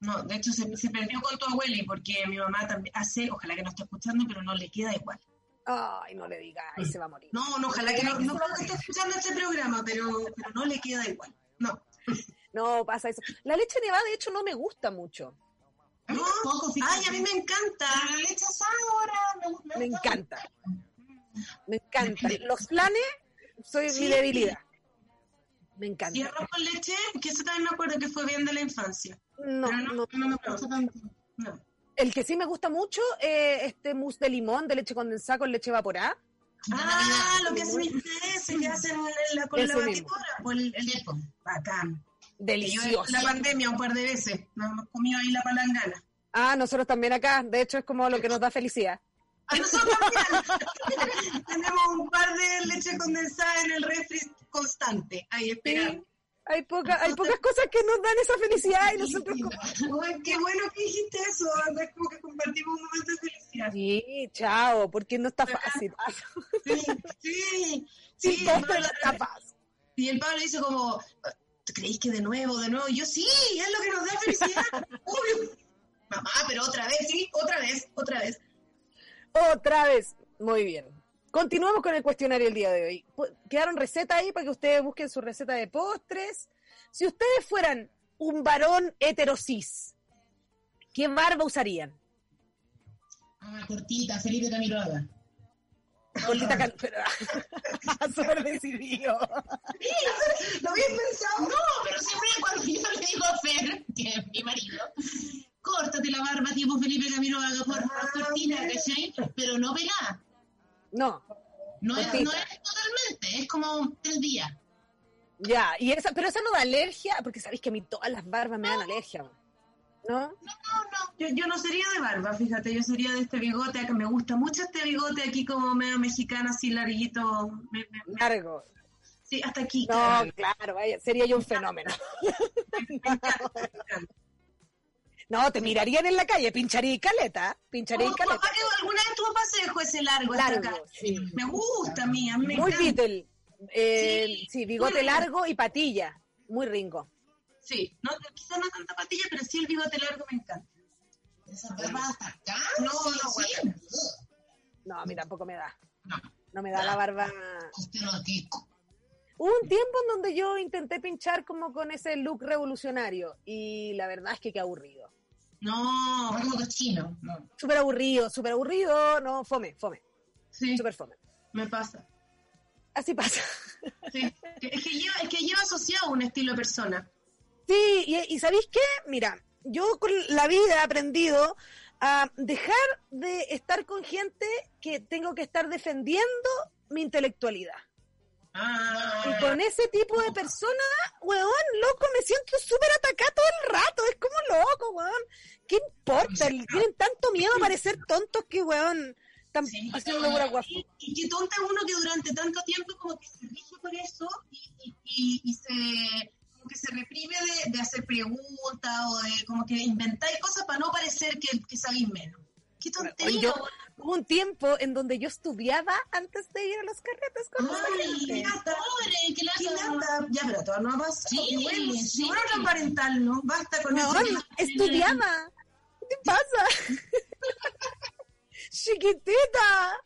no, de hecho se, se perdió con tu abuela y porque mi mamá también hace, ojalá que no esté escuchando, pero no le queda igual. Ay, no le digas, ahí se va a morir. No, no, ojalá que no, no que esté escuchando este programa, pero, pero no le queda igual. No. No, pasa eso. La leche nevada, de hecho, no me gusta mucho. A mí No. fíjate. Ay, a mí me encanta. La leche ahora me, encanta. Me encanta. Los planes, soy Sí. mi debilidad. Me Y encanta. arroz con leche, que eso también me acuerdo que fue bien de la infancia. No, pero no, no. no me gusta tanto. No. El que sí me gusta mucho es este mousse de limón, de leche condensada con leche evaporada. Ah, lo que hacen ustedes, que hacen en la, con Ese la batidora. o el, el- po. bacán. Yo Delicioso. la pandemia un par de veces, nos hemos comido ahí la palangana. Ah, nosotros también acá. De hecho, es como lo que nos da felicidad. A nosotros también tenemos un par de leche condensada en el refri constante, ahí esperando. Hay, poca, hay pocas cosas que nos dan esa felicidad y nosotros como... Qué bueno que dijiste eso, es como que compartimos un momento de felicidad. Sí, chao, porque no está fácil. Sí, sí, sí. Pablo- está fácil. Y el Pablo dice como, ¿te creéis que de nuevo, de nuevo? Y yo, sí, es lo que nos da felicidad, obvio. Mamá, pero otra vez, sí, otra vez, otra vez. Otra vez. Muy bien. Continuamos con el cuestionario el día de hoy. Quedaron recetas ahí para que ustedes busquen su receta de postres. Si ustedes fueran un varón heterosis, ¿qué barba usarían? Ah, cortita, Felipe Camiroaga. Bolita can... Súper decidido. ¿Lo habías pensado? No, pero siempre cuando yo le digo a Fer, que es mi marido, córtate la barba tipo Felipe Camiroaga, por favor, cortina, ¿cachai? Pero no pelada. No, No es, no es totalmente, es como tres días. ya. Y esa, pero esa no da alergia, porque sabéis que a mí todas las barbas me dan alergia. ¿No? No, no, Yo, yo no sería de barba, fíjate, yo sería de este bigote, que me gusta mucho este bigote aquí como medio mexicano, así larguito. me- me- me- Largo. sí, hasta aquí. No, claro. claro, vaya, sería yo un fenómeno. Me encanta, me encanta. No, te mirarían en la calle, pincharía y caleta, pincharía y ¿Tu caleta. papá ¿Alguna vez tu papá se dejó ese largo Largo, sí. Me gusta a mí, a mí me Muy encanta. Beatle. Eh, Sí, sí, bigote largo y patilla. Muy ringo. Sí, no, quizás no tanta patilla, pero sí el bigote largo me encanta. Esa barba hasta acá. No, sí, no, sí. No, a mí tampoco me da. No. No me da la barba. Usted no aquí. Hubo un tiempo en donde yo intenté pinchar como con ese look revolucionario y la verdad es que qué aburrido. No, No como cochino. No. Súper aburrido, súper aburrido, no, fome, fome, sí, súper fome. me pasa. Así pasa. Sí. Es, que lleva, es que lleva asociado un estilo de persona. Sí, y, y ¿sabéis qué? Mira, yo con la vida he aprendido a dejar de estar con gente que tengo que estar defendiendo mi intelectualidad. Ah, Y con ese tipo de personas, weón, loco, me siento súper atacada todo el rato. Es como loco, weón. ¿Qué importa? Tienen tanto miedo a parecer tontos que, weón, están Sí, haciendo pura guapo. y, y qué tonta es uno que durante tanto tiempo como que se rige por eso y, y, y- y se como que se reprime de, de hacer preguntas o de como que inventáis cosas para no parecer que, que sabéis menos. Qué tontería. Yo-. Hubo un tiempo en donde yo estudiaba antes de ir a los carretes con Ay, qué lata. Pobre, qué lata. Ya, pero todavía no ha pasado. Sí, Qué bueno, sí. bueno transparentarlo. Basta con Weón, eso. estudiaba. ¿Qué te pasa? Chiquitita.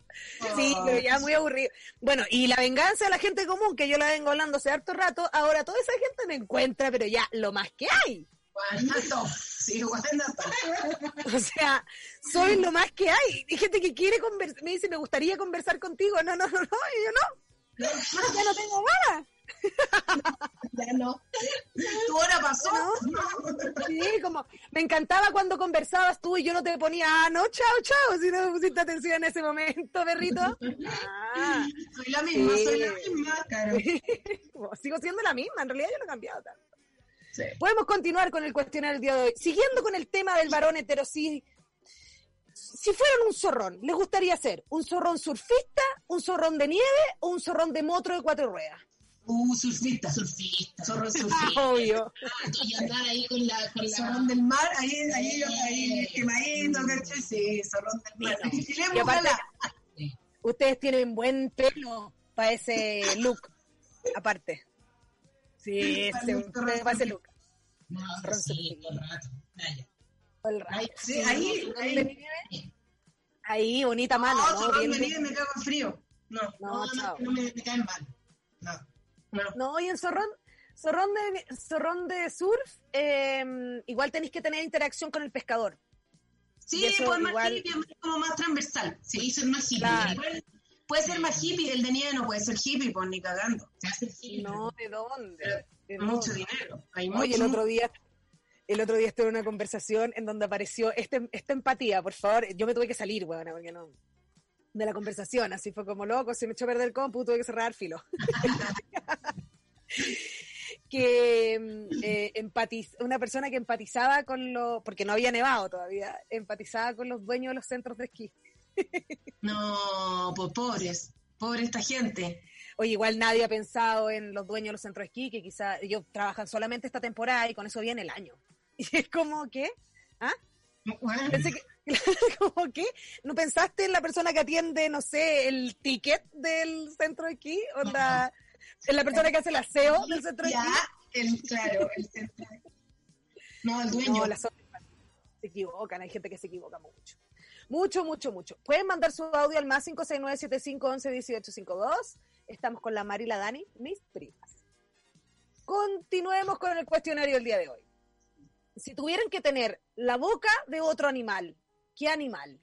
Sí, pero ya muy aburrido. Bueno, y la venganza de la gente común, que yo la vengo hablando hace harto rato, ahora toda esa gente me encuentra, pero ya lo más que hay. Guanato. Sí. O sea, soy lo más que hay. Hay gente que quiere conversar, me dice, me gustaría conversar contigo. No, no, no, no, y yo no. No, ya no tengo ganas. Ya no. Tu hora pasó. Sí, como, me encantaba cuando conversabas tú y yo no te ponía, ah, no, chao, chao, si no me pusiste atención en ese momento, perrito. Ah, Soy la misma, Sí. soy la misma. Claro. sigo siendo la misma, en realidad yo no he cambiado tanto. Sí. Podemos continuar con el cuestionario del día de hoy. Siguiendo con el tema del varón heterosis, si fueran un zorrón, ¿les gustaría ser un zorrón surfista, un zorrón de nieve o un zorrón de motro de cuatro ruedas? Uh, surfista. Surfista. Zorro surfista. Obvio. Y andar ahí con la. Con la... Zorrón del mar, ahí, ahí, ahí, quemadito, ¿cachai? Sí, zorrón del mar. Y aparte, ustedes tienen buen pelo para ese look, aparte. Sí, ese, zorrón para ese look. No, sí, todo el rato. El rayo. Sí, ahí, ahí. Ahí, bonita mano, No, ¿no? Bien- de nieve me cago en frío. No, No, No, no, no me, me caen mal. No. no. No, y en zorrón, zorrón de, zorrón de surf, eh, igual tenéis que tener interacción con el pescador. Sí, pues más igual- es como más transversal. Se hizo más hippie. Claro. Puede- Puede ser más hippie, el de nieve no puede ser hippie, pues ni cagando. Se hace hippie. No, ¿de dónde? ¿De Mucho dónde? dinero. Hay Oye, el mucho- otro día, el otro día estuve en una conversación en donde apareció este, esta empatía, por favor, yo me tuve que salir, bueno, porque no, de la conversación, así fue como loco, se me echó a perder el compu, tuve que cerrar filo. que mm, eh, empatiz- una persona que empatizaba con los, porque no había nevado todavía, empatizaba con los dueños de los centros de esquí. No, pues pobres. Pobre esta gente. Oye, igual nadie ha pensado en los dueños de los centros de esquí, que quizá ellos trabajan solamente esta temporada y con eso viene el año. Y es como que, Bueno, pensé que, como que, ¿no pensaste en la persona que atiende, no sé, el ticket del centro de esquí? Onda, en la persona que hace el aseo del centro de ya, esquí. el, claro, el centro. No, el dueño. No, las otras se equivocan, hay gente que se equivoca mucho. Mucho, mucho, mucho. Pueden mandar su audio al más 569-7511-1852. Estamos con la Mari y la Dani, mis primas. Continuemos con el cuestionario del día de hoy. Si tuvieran que tener la boca de otro animal, ¿qué animal?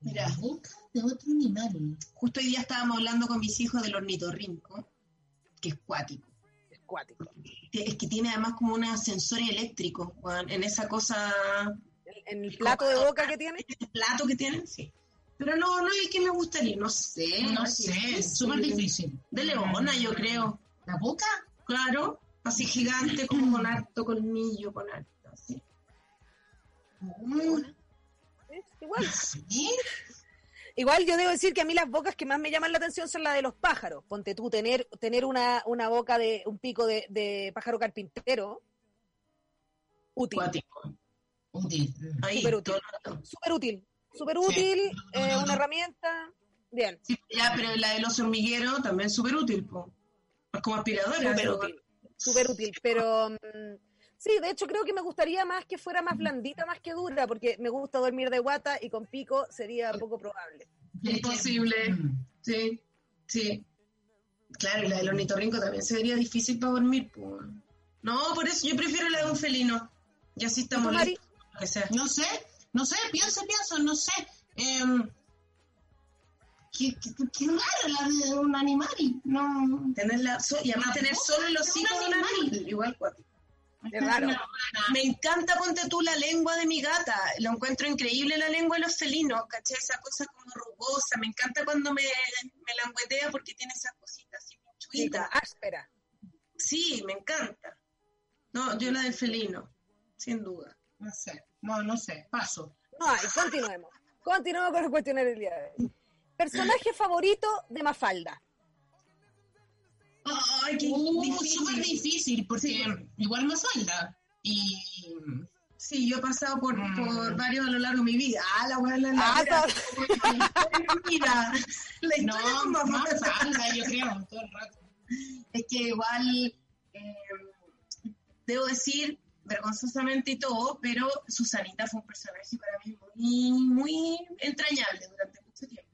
Mira, La boca de otro animal. justo hoy día estábamos hablando con mis hijos del ornitorrinco, que es cuático. Es cuático. Es que tiene además como un ascensor eléctrico, en esa cosa, En, en el plato de boca que tiene, este plato que tienen, sí. Pero no, no es el que me gustaría, no sé. No sé, es súper difícil. De leona, yo creo. ¿La boca? Claro, así gigante, como con harto colmillo, con harto, así. Igual. ¿Sí? Igual yo debo decir que a mí las bocas que más me llaman la atención son las de los pájaros. Ponte tú, tener, tener una, una boca de un pico de, de pájaro carpintero. útil. Cuático. Útil. Ahí, Súper útil. todo el rato. Súper útil. Súper útil, Sí. eh, una herramienta. Bien. Sí, ya, pero la del oso hormiguero también es súper útil, po. Es como aspiradora. Súper útil. Súper útil. Pero mm, sí, de hecho creo que me gustaría más que fuera más blandita, más que dura, porque me gusta dormir de guata y con pico sería poco probable. Imposible. Sí, sí. Claro, y la del ornitorrinco también se vería difícil para dormir, po. No, por eso yo prefiero la de un felino. Y así ¿Y tú, estamos listos, que sea. No sé, no sé, pienso, pienso, no sé. Qué, qué, qué raro la de un animal. No. Tenerla, so- y además tener solo un hocico de un animal. animal, igual cuático. Es raro. Me encanta, ponte tú, la lengua de mi gata. Lo encuentro increíble la lengua de los felinos, ¿cachai? Esa cosa como rugosa. Me encanta cuando me, me languetea porque tiene esas cositas así Sí, como chuitas. áspera. Sí, me encanta. No, yo la del felino, sin duda. No sé, no, no sé, paso. No hay, continuemos. Continuemos con el cuestionario del día de hoy. Personaje favorito de Mafalda. Ay, qué Uh, difícil. súper difícil, porque igual me falta. Y. Sí, yo he pasado por, Mm. por varios a lo largo de mi vida. Ah, la buena la, Ah, la, Mira, la historia No, con falta, yo creo, todo el rato. Es que igual, eh, debo decir, vergonzosamente y todo, pero Susanita fue un personaje para mí muy, muy entrañable durante mucho tiempo.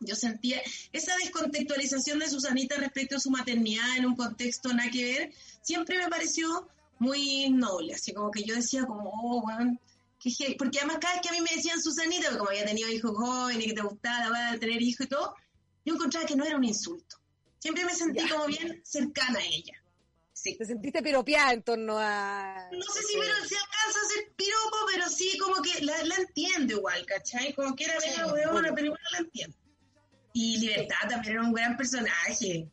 Yo sentía esa descontextualización de Susanita respecto a su maternidad en un contexto nada que ver, siempre me pareció muy noble, así como que yo decía como, oh, qué heavy. porque además cada vez que a mí me decían Susanita, como había tenido hijos jóvenes, que te gustaba tener hijos y todo, yo encontraba que no era un insulto. Siempre me sentí Ya. como bien cercana a ella. Sí. ¿Te sentiste piropeada en torno a...? No sé si, pero, si alcanza a ser piropo, pero sí como que la, la entiendo igual, ¿cachai? Como que era Sí, medio huevona, pero igual la entiendo. Y Libertad también era un gran personaje.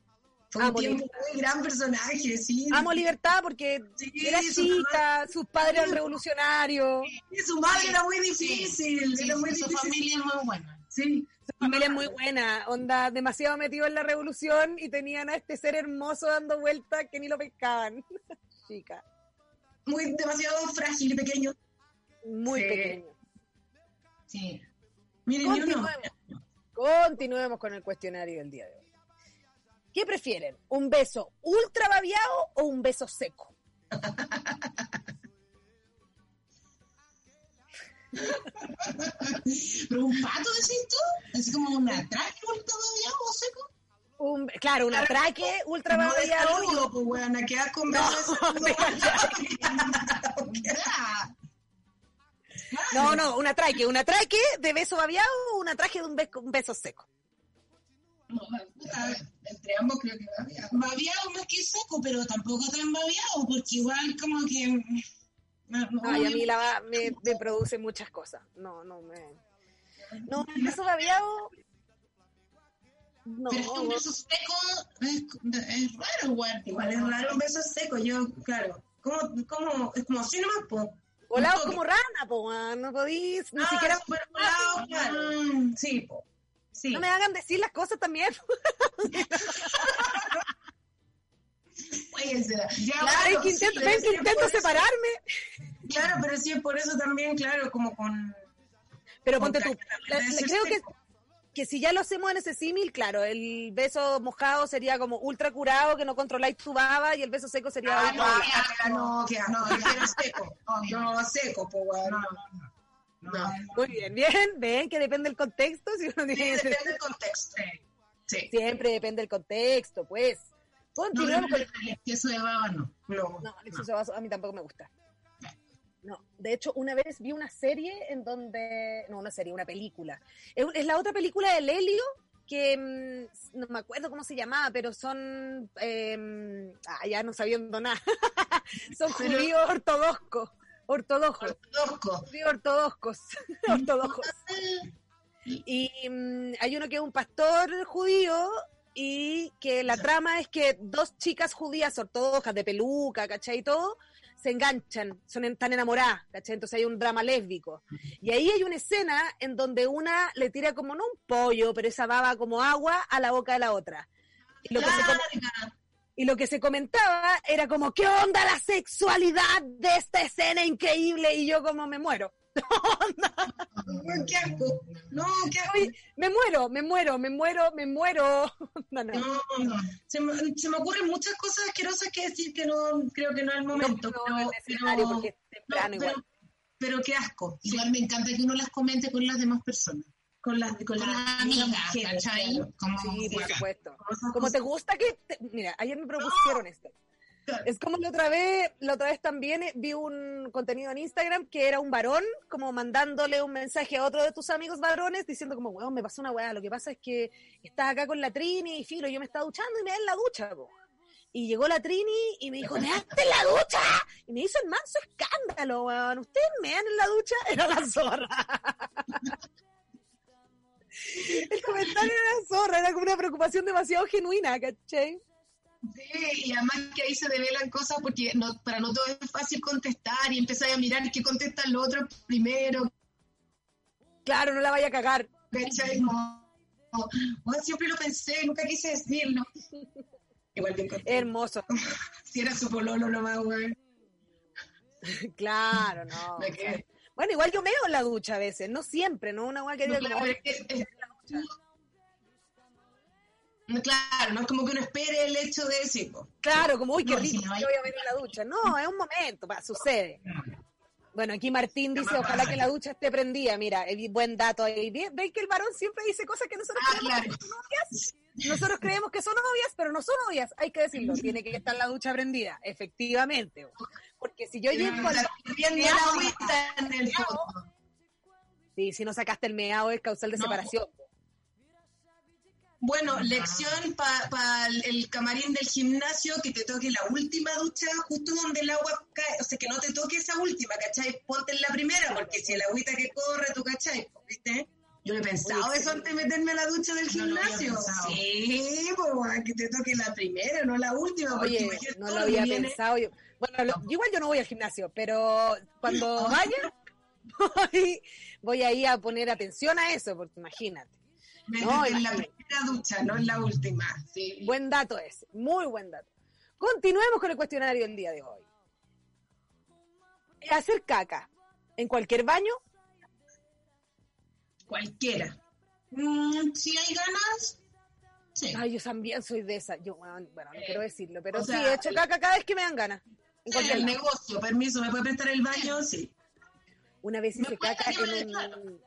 Fue un tiempo Libertad. muy gran personaje, sí. Amo Libertad porque Sí, era su chica, sus padres eran revolucionarios, Y su madre era muy difícil, Sí, era muy su difícil. familia es muy buena. Sí. Su familia es muy buena, onda demasiado metido en la revolución y tenían a este ser hermoso dando vueltas que ni lo pescaban. Chica, Muy demasiado frágil y pequeño. muy Sí. pequeño. Sí. Miren. Continuemos. Continuemos con el cuestionario del día de hoy. ¿Qué prefieren? ¿Un beso ultra babiado o un beso seco? Pero un pato, decís tú, así como una traje ultra o seco. Un, claro, un atraque ultra No babiado. saludo, pues, weona, quedas con besos de saludo. Ya. No, no, un atraque, un atraque de beso babiado o un atraque de un, be- un beso seco. No, Entre ambos creo que va bien. babiado más que seco, pero tampoco tan babiado, porque igual como que... No, Ay, a mí la va- me, me produce muchas cosas. No, no me. No, el beso babiado. No, Pero es que un beso seco es, es raro, igual. Igual es raro un beso seco, yo, claro. ¿Cómo, cómo? Es como así nomás, po. volado Un como rana, po, no podís, ni Ah, siquiera. súper volado, claro. Sí, po. Sí. No me hagan decir las cosas también. Será- Ya, Claro, que sí, intento, pero ven sí que intento por eso- separarme. Claro, pero sí es por eso también, claro, como con... Pero con ponte tú. la- la- debe creo que, seco. que si ya lo hacemos en ese símil, claro, el beso mojado sería como ultra curado, que no controláis tu baba, y el beso seco sería Ah, no, no, haga, no, prefiero seco. Obvio. No, seco, po, weón. No, No, no, no. No. Muy bien, bien, ven que depende del contexto. Si uno Sí, depende del contexto. Sí. Siempre depende del contexto, pues. No, Continuemos no, con no, el queso de baba no. No. No, Alexis Sabazo a mí tampoco me gusta. No, de hecho, una vez vi una serie en donde. No, una serie, una película. Es, es la otra película de Lelio que mm, no me acuerdo cómo se llamaba, pero son. eh, ah, ya no sabiendo nada. son Pero- judíos ortodoxos. Ortodoxos. Tosco. Judíos ortodoxos. ortodoxos. Y mm, hay uno que es un pastor judío y que la trama es que dos chicas judías ortodoxas de peluca, ¿cachai? Y todo, se enganchan, son están enamoradas, ¿cachai? Entonces hay un drama lésbico. Y ahí hay una escena en donde una le tira como no un pollo, pero esa baba como agua a la boca de la otra. Y lo, que se, Y lo que se comentaba era como, ¿qué onda la sexualidad de esta escena increíble? Y yo como me muero. ¿Qué asco? No, qué asco. Uy, me muero, me muero, me muero, me muero. No, no. No, no. Se, me, se me ocurren muchas cosas asquerosas que decir que no creo que no es el momento. No, pero, no es necesario pero- porque es temprano no, igual. pero, pero qué asco. Sí, Igual me encanta que uno las comente con las demás personas. con las con Con las las amigas, ¿cachai? claro. Como, Sí, por supuesto. Como te gusta que... te- Mira, ayer me propusieron esto. Es como la otra vez, la otra vez también eh, vi un contenido en Instagram que era un varón como mandándole un mensaje a otro de tus amigos varones diciendo como, weón, me pasó una weá, lo que pasa es que estás acá con la Trini y filo, yo me estaba duchando y me da en la ducha. Y llegó la Trini y me dijo, ¿me daste en la ducha? Y me hizo el manso escándalo, weón. ¿Ustedes me dan en la ducha? Era la zorra. El comentario era zorra, era como una preocupación demasiado genuina, ¿cachai? Sí, y además que ahí se develan cosas porque no, para no todo es fácil contestar y empezar a mirar qué contestan los otros primero, Claro, no la vaya a cagar. ¿cachai? Como, como, "Bueno, siempre lo pensé, nunca quise decirlo. Igual que Hermoso. si era su pololo nomás, güey. Claro, no. Bueno, igual yo meo en la ducha a veces, no siempre, no una weá que No, diga claro, como, pero es que- es- No, Claro, no es como que uno espere el hecho de decir, po. claro, como, uy, qué No, si rico, no hay- yo voy a ver en la ducha. No, es un momento, pa, sucede. Bueno, aquí Martín dice, ojalá que la ducha esté prendida. Mira, buen dato ahí. Ve- Ven que el varón siempre dice cosas que nosotros Ah, creemos claro. que son obvias. Nosotros creemos que son obvias, pero no son obvias. Hay que decirlo, tiene que estar la ducha prendida, efectivamente. Porque si yo llego a la... Agüita en el fondo. Sí, si no sacaste el meado es causal de No. separación. Bueno, lección para el, el camarín del gimnasio, que te toque la última ducha justo donde el agua cae, o sea, que no te toque esa última, ¿cachai? Ponte en la primera, porque si el agüita que corre, tú, ¿cachai? ¿Viste? Yo he pensado eso antes de meterme a la ducha del gimnasio. sí, pues, que te toque la primera, no la última, porque Oye, imagínate no lo había viene. pensado. Yo, bueno, lo- igual yo no voy al gimnasio, pero cuando vaya, voy, voy ahí a poner atención a eso, porque imagínate. Métete No, en la imagínate. Primera ducha, no en la última. Sí. Buen dato es, muy buen dato. Continuemos con el cuestionario del día de hoy. Hacer caca en cualquier baño, Cualquiera. Mm, si hay ganas, sí. ay, yo también soy de esa. Yo, bueno, bueno, no quiero decirlo, pero sí, sea, he hecho caca cada vez que me dan ganas. En cualquier El lado. negocio, permiso, ¿me puede prestar el baño? Sí. Una vez hice caca en un,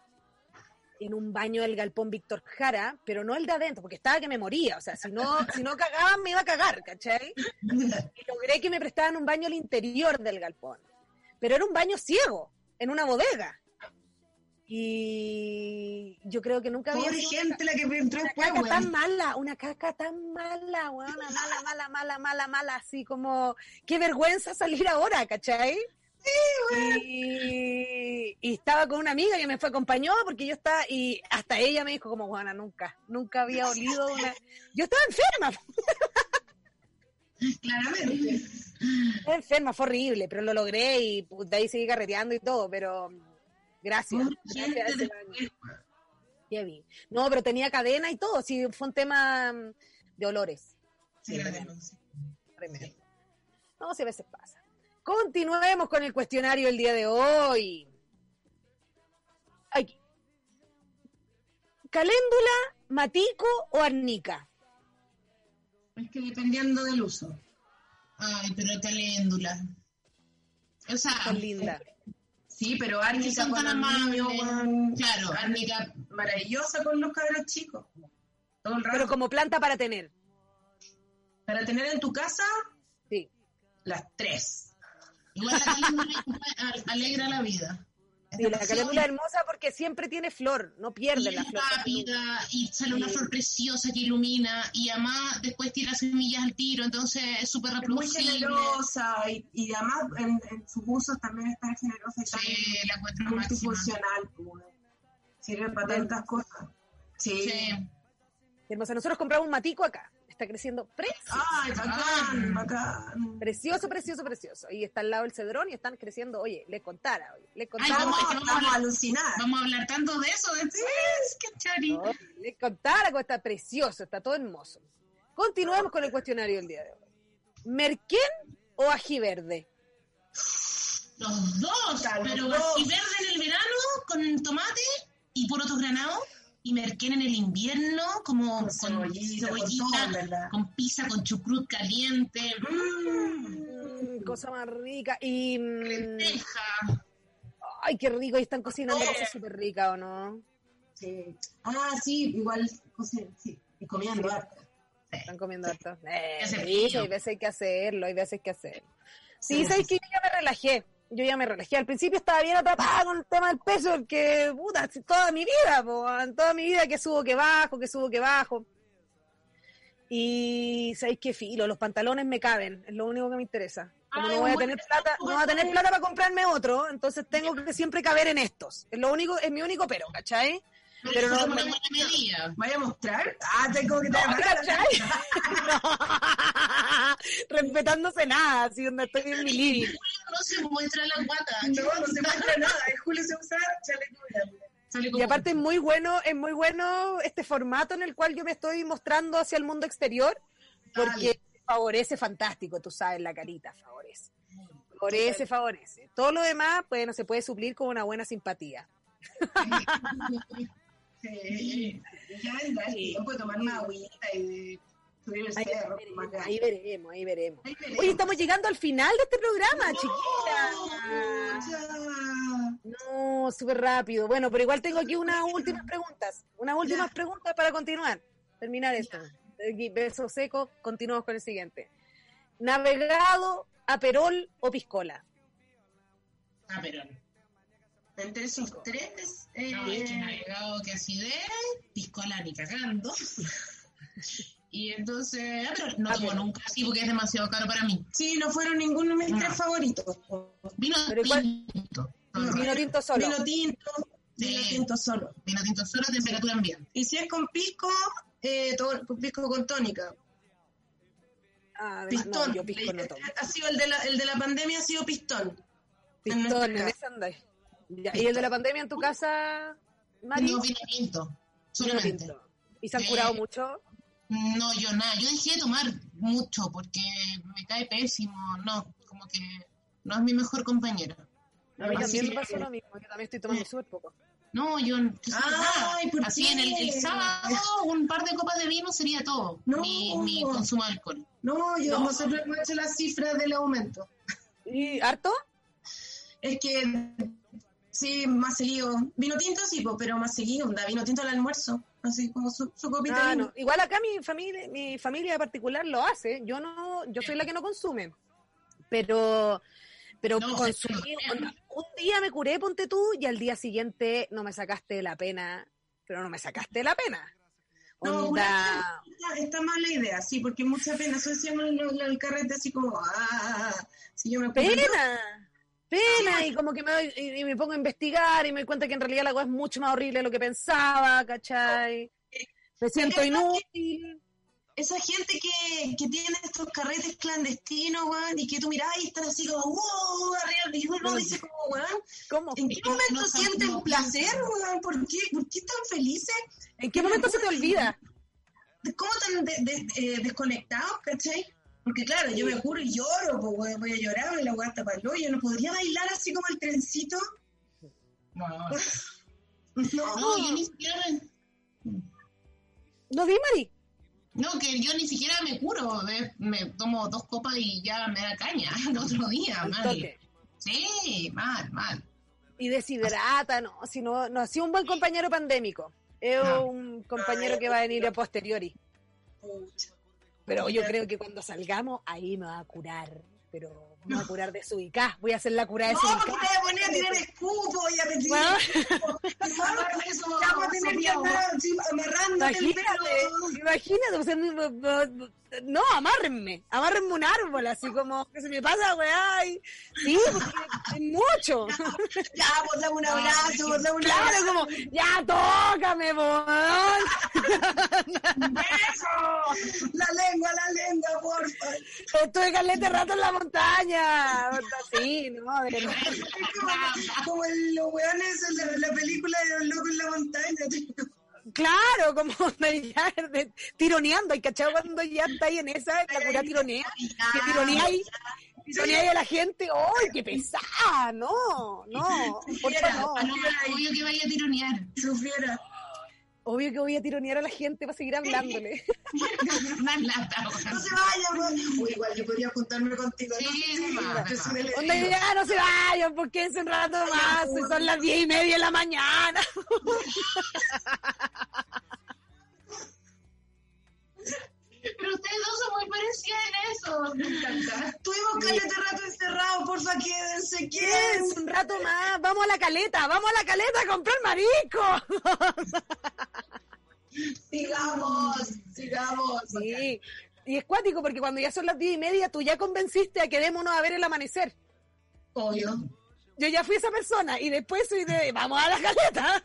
en un baño del galpón Víctor Jara, pero no el de adentro, porque estaba que me moría. O sea, si no, si no cagaban, me iba a cagar, ¿cachai? Y logré que me prestaran un baño al interior del galpón. Pero era un baño ciego, en una bodega. Y yo creo que nunca había Pobre gente la que entró una caca weón. tan mala, una caca tan mala, weona, mala, mala, mala, mala, mala, así como, qué vergüenza salir ahora, ¿cachai? Y, y estaba con una amiga que me fue acompañó porque yo estaba, y hasta ella me dijo como, Juana, nunca, nunca había olido una... Yo estaba enferma, Claramente. estaba enferma, fue horrible, pero lo logré y pues, de ahí seguí carreteando y todo, pero gracias. Gracias. Heavy. No, pero tenía cadena y todo, sí, fue un tema mm, de olores. Sí, la denuncia. Tremendo. No, si a veces pasa. Continuemos con el cuestionario el día de hoy. Aquí. ¿Caléndula, matico o arnica? Es que dependiendo del uso. Ay, pero caléndula. O sea, linda. Sí, pero árnica son con tan amables. Claro, árnica. Maravillosa con los cabros chicos. Todo el rato. Pero como planta para tener. Para tener en tu casa, Sí. las tres. Igual la caléndula alegra la vida. Sí, la caléndula es hermosa porque siempre tiene flor, no pierde y la es flor. rápida y sale una Sí. flor preciosa que ilumina y además después tira semillas al tiro, entonces es súper Es muy reproducible. generosa y, y además en, en sus usos también es tan generosa y tan Sí, la máxima. multifuncional. pues, Sirve para tantas cosas. Sí. Sí. Hermosa. Nosotros compramos un matico acá. Está creciendo precioso. Ay, bacán, bacán. Precioso, precioso, precioso. Y está al lado del cedrón y están creciendo. Oye, le contara, oye, le Ay, contara. ¿cómo es que Vamos, vamos a alucinar. Vamos a hablar tanto de eso después. Qué chori. No, le contara cómo está precioso, está todo hermoso. Continuemos con el cuestionario del día de hoy. ¿Merquén o ají verde? Los dos, pero ají verde en el verano con tomate y porotos granados y merquén en el invierno como Con con, cebollita, con cebollita, pizza, con chucrut caliente, Mm, cosa más rica. Y. mm, lenteja. ay, qué rico. Y están cocinando cosas súper ricas, ¿o no? Sí. Ah, sí, igual, sí, y comiendo harto. Están comiendo harto. Eh, sí, sí, hay veces hay que hacerlo, hay veces que hacerlo. Sí, Sí, sabes sí, que yo ya me relajé. Yo ya me relajé. Al principio estaba bien atrapada con el tema del peso, porque, puta, toda mi vida, po, en toda mi vida que subo, que bajo, que subo, que bajo. Y sabéis qué filo, los pantalones me caben, es lo único que me interesa. Como Ay, no voy a tener plata, no voy a tener plata para comprarme otro, entonces tengo que siempre caber en estos. Es lo único, es mi único pero, ¿cachai? Pero Pero no- no, medida. ¿Vaya a mostrar? Ah, tengo que te ¿Cachai? Respetándose nada, así donde estoy en mi living. No se muestra la guata. No, no se muestra nada. En julio se usa chaleco grande. Y aparte es muy bueno, es muy bueno este formato en el cual yo me estoy mostrando hacia el mundo exterior, porque favorece fantástico, tú sabes, la carita favorece. Favorece, favorece. Todo lo demás, bueno, se puede suplir con una buena simpatía. Sí. Ya vendrá el Sí. tiempo de tomar más agüita y de el Ahí cerro. veremos, ahí veremos, ahí veremos. Ahí veremos. Oye, estamos llegando al final de este programa, Oh, chiquita. ya. No, súper rápido. Bueno, pero igual tengo aquí unas últimas preguntas. Unas últimas preguntas para continuar. Terminar esto. Beso seco, continuamos con el siguiente. ¿Navegado, aperol o piscola? Pero Entre esos tres, eh, no, es que navegado que acidez, piscola ni cagando. y entonces, ah, pero no Ah, tomo pero- nunca así porque es demasiado caro para mí. sí, no fueron ninguno de mis No. tres favoritos. Vino tinto. Vino tinto solo. Vino tinto, vino tinto solo. Vino tinto solo, temperatura ambiente. Y si es con pisco, eh, todo, con pisco con tónica. Ah, Pistón. no, yo pisco no Eh, tomo. Ha sido el de la, el de la pandemia ha sido pistón. Pistón, en esa andáis. ¿Y el de la pandemia en tu casa, Mari? No, vino tinto. Vino Solamente. tinto. ¿Y se han Eh, curado mucho? No, yo nada. Yo dejé de tomar mucho porque me cae pésimo. No, como que no es mi mejor compañero. A mí Así también me pasó lo mismo, yo también estoy tomando súper poco. No, yo, yo. Ay, ¿por Así qué? en el, el sábado un par de copas de vino sería todo. No. Mi, mi consumo de alcohol. No, yo No. nosotros hemos hecho las cifras del aumento. ¿Y harto? Es que sí, más seguido. Vino tinto sí, pero más seguido, da vino tinto al almuerzo. Así como su, su copita Ah, no. Igual acá mi familia, mi familia en particular lo hace. Yo no, yo soy la que no consume. Pero, pero No, consumí. un día me curé, ponte tú, y al día siguiente no me sacaste la pena. Pero no me sacaste la pena. No, Onda, Está, está mal la idea, sí, porque mucha pena asociamos el, el, el carrete así como, ah, si yo me pena. Pena, y como que me, doy- y, y me pongo a investigar y me doy cuenta que en realidad la cosa es mucho más horrible de lo que pensaba, ¿cachai? Me siento inútil. Esa gente que, que tiene estos carretes clandestinos, weón, y que tú mirás y están así como, wow, arriba, y uno No, dice como, weón, ¿Cómo? ¿en qué momento no, sienten no, placer, weón? ¿Por qué? ¿Por qué están felices? ¿En qué momento se te olvida? ¿Cómo tan de- de- eh, desconectados, cachai? Porque claro, yo me juro y lloro, pues voy a llorar, la weá está para el hoyo, no podría bailar así como el trencito. No, No, no, yo ni siquiera ¿No vi, Mari? No, que yo ni siquiera me curo. Me tomo dos copas y ya me da caña el otro día, toque. Sí, mal, mal. Y deshidrata, no, si no, no ha sido un buen compañero pandémico. Es No. un compañero que va a venir a posteriori. pucha. Pero yo creo que cuando salgamos, ahí me va a curar. Pero me va a curar de su ICA. Voy a hacer la cura de No, su porque te voy a poner a tirar escupo y a pedir Bueno. Aparte de eso, ya vamos a tener que andar así, amarrándote el Imagínate, pelo. imagínate, o sea, no, no, no, amárrenme, amárrenme un árbol, así como, que se me pasa, weá, y- sí, porque es mucho. Ya, pues dame un abrazo, pues dame un Claro, abrazo. como, ya, tócame, weón. La lengua, la lengua, porfa. Estuve calete rato en la montaña. Sí, no, de verdad. Como, como los weones en la, la película de los locos en la montaña. tío. Claro, como ya de- tironeando, y cachado cuando ya está ahí en esa, la cura tironea, que tironea ahí, tironea ahí a la gente, ¡ay, qué pesada! No, no, por favor, no, obvio que vaya a tironear. Supiera. Obvio que voy a tironear a la gente para seguir hablándole. Una lata, No se vaya, weón. Uy, igual yo podría juntarme contigo. Sí, ¿no? sí, Onda, ya no se vayan, porque quédense un rato más, son las diez y media de la mañana. Pero ustedes dos son muy parecidas en eso. Me encanta. Estuvimos caleta rato encerrados, porfa, quédense, Quédense quédense. un rato más, vamos a la caleta, vamos a la caleta a comprar marisco. Sigamos, sigamos. Sí, y es cuático porque cuando ya son las diez y media, tú ya convenciste a quedémonos a ver el amanecer. Obvio. Yo ya fui esa persona y después soy de, vamos a la caleta.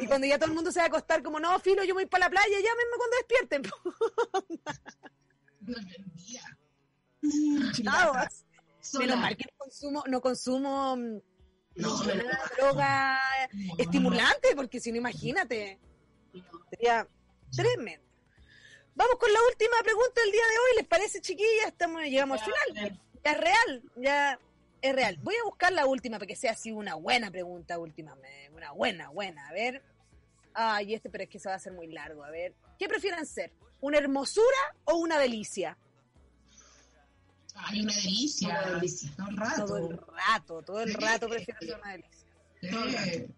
Y cuando ya todo el mundo se va a acostar, como, no, filo, yo me voy para la playa, llámenme cuando despierten. Dios bendiga. Chao. Sola. Menos mal que no consumo, no consumo mm, No, droga estimulante, porque si no, imagínate, sería tremendo. Vamos con la última pregunta del día de hoy, ¿les parece, chiquillas? Estamos, llegamos al final. Ya es real, ya es real. Voy a buscar la última para que sea así una buena pregunta última, una buena, buena. A ver. Ay, este, pero es que se va a hacer muy largo. A ver, ¿qué prefieren ser? ¿Una hermosura o una delicia? Ay, una delicia. Una delicia. Todo el rato. Todo el rato, todo el rato prefiero ser una delicia. Eh,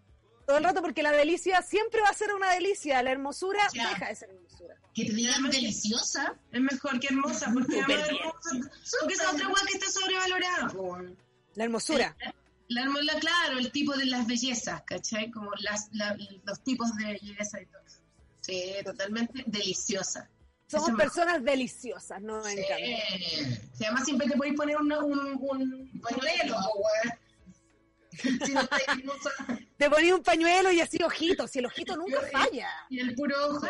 Todo el rato porque la delicia siempre va a ser una delicia, la hermosura Ya. deja de ser hermosura. que te digan deliciosa. Es mejor que hermosa, porque porque esa otra weá que está sobrevalorada. La hermosura. La, hermosa, claro, el tipo de las bellezas, ¿cachai? Como las, la- los tipos de belleza y todo. Sí, totalmente deliciosa. Somos Eso personas deliciosas, ¿no? Me Sí. Si además siempre te podéis poner una- un, un pañuelo. Si no. Te ponía un pañuelo y así ojitos, si el ojito nunca falla. Y el puro ojo.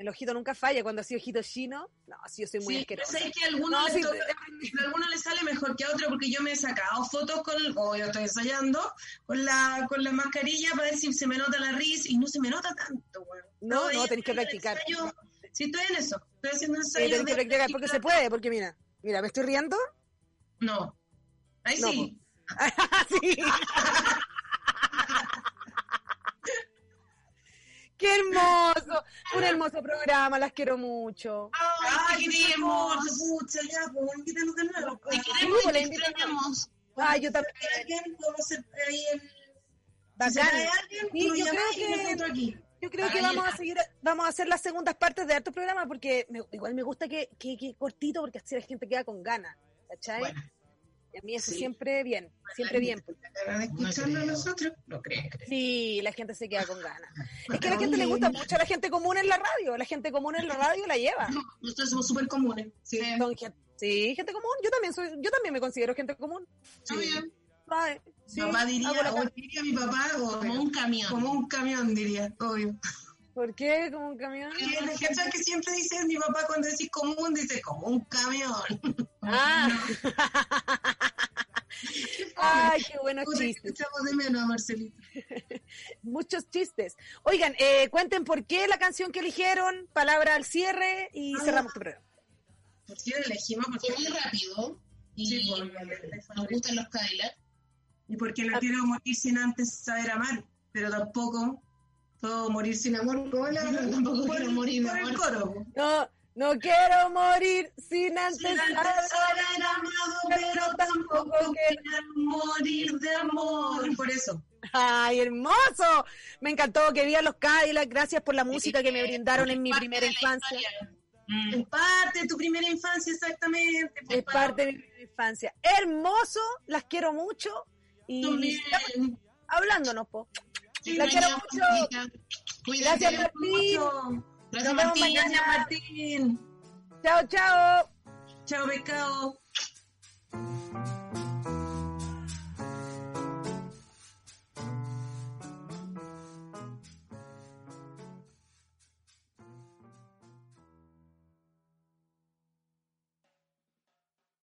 El ojito nunca falla cuando así ojito chino. No, así yo soy muy Sí, pero asquerosa. sabes que a alguno, No, le sí, toca- a alguno le sale mejor que a otro porque yo me he sacado fotos con, o yo estoy ensayando con la, con la mascarilla para ver si se me nota la risa y no se me nota tanto, weón. No, no, yo tenés que practicar. ensayo- Sí, estoy en eso. Estoy haciendo Sí, ensayos. tenés que de practicar porque se puede, porque mira, mira, me estoy riendo. No. Ahí No, sí. Sí. Qué hermoso, un hermoso programa, las quiero mucho. Ay, te qué queremos. hermoso, pucha, ya, pues, invítanos de nuevo. Te pues. queremos y pues, la te invitamos. extrañamos. Ay, yo también. Alguien, podemos hacer ahí el- Si alguien, Sí, yo creo que- aquí. Yo creo que vamos a seguir, vamos a hacer las segundas partes de hartos programas porque me- igual me gusta que, que, que cortito porque así la gente queda con ganas, ¿cachai? Bueno, Y a mí eso Sí. siempre bien, siempre bien. pues. ¿Estarán escuchando a creo. nosotros? No creo. Sí, la gente se queda con ganas. Es que a la gente le gusta mucho la gente común en la radio, la gente común en la radio la lleva. Nosotros somos súper comunes. Sí. Sí, gente común, yo también soy, yo también me considero gente común. está bien. Ay, sí, papá diría, o diría mi papá, o Como un camión. como un camión, diría, obvio. ¿Por qué? Como un camión. Y el ¿cachai? que siempre dice mi papá cuando decís común, dice como un camión. Ah. Ay, qué buenos chistes. echamos de menos a Marcelito. Muchos chistes. Oigan, eh, cuenten por qué la canción que eligieron, palabra al cierre y Ah. cerramos este programa. Por si elegimos, porque, Fue muy rápido. Y Sí, por- nos gustan los Cadillac. y porque no quiero morir sin antes saber amar, pero tampoco puedo morir sin amor. ¿Cómo la Tampoco por, quiero morir por el amor. coro. No, no quiero morir sin antes Sin antes haber amado, pero tampoco quiero morir de amor. Por eso. Ay, hermoso. Me encantó que vi los Cadillac. Gracias por la música que me brindaron en mi primera infancia. Mm. Es parte de tu primera infancia, exactamente. Es parte de mi primera infancia. Hermoso, las quiero mucho. Y hablándonos, po. Sí, La quiero mucho. Cuídate. Gracias, Martín. Gracias, Martín. Mañana. Martín. Chao, chao. Chao, becao.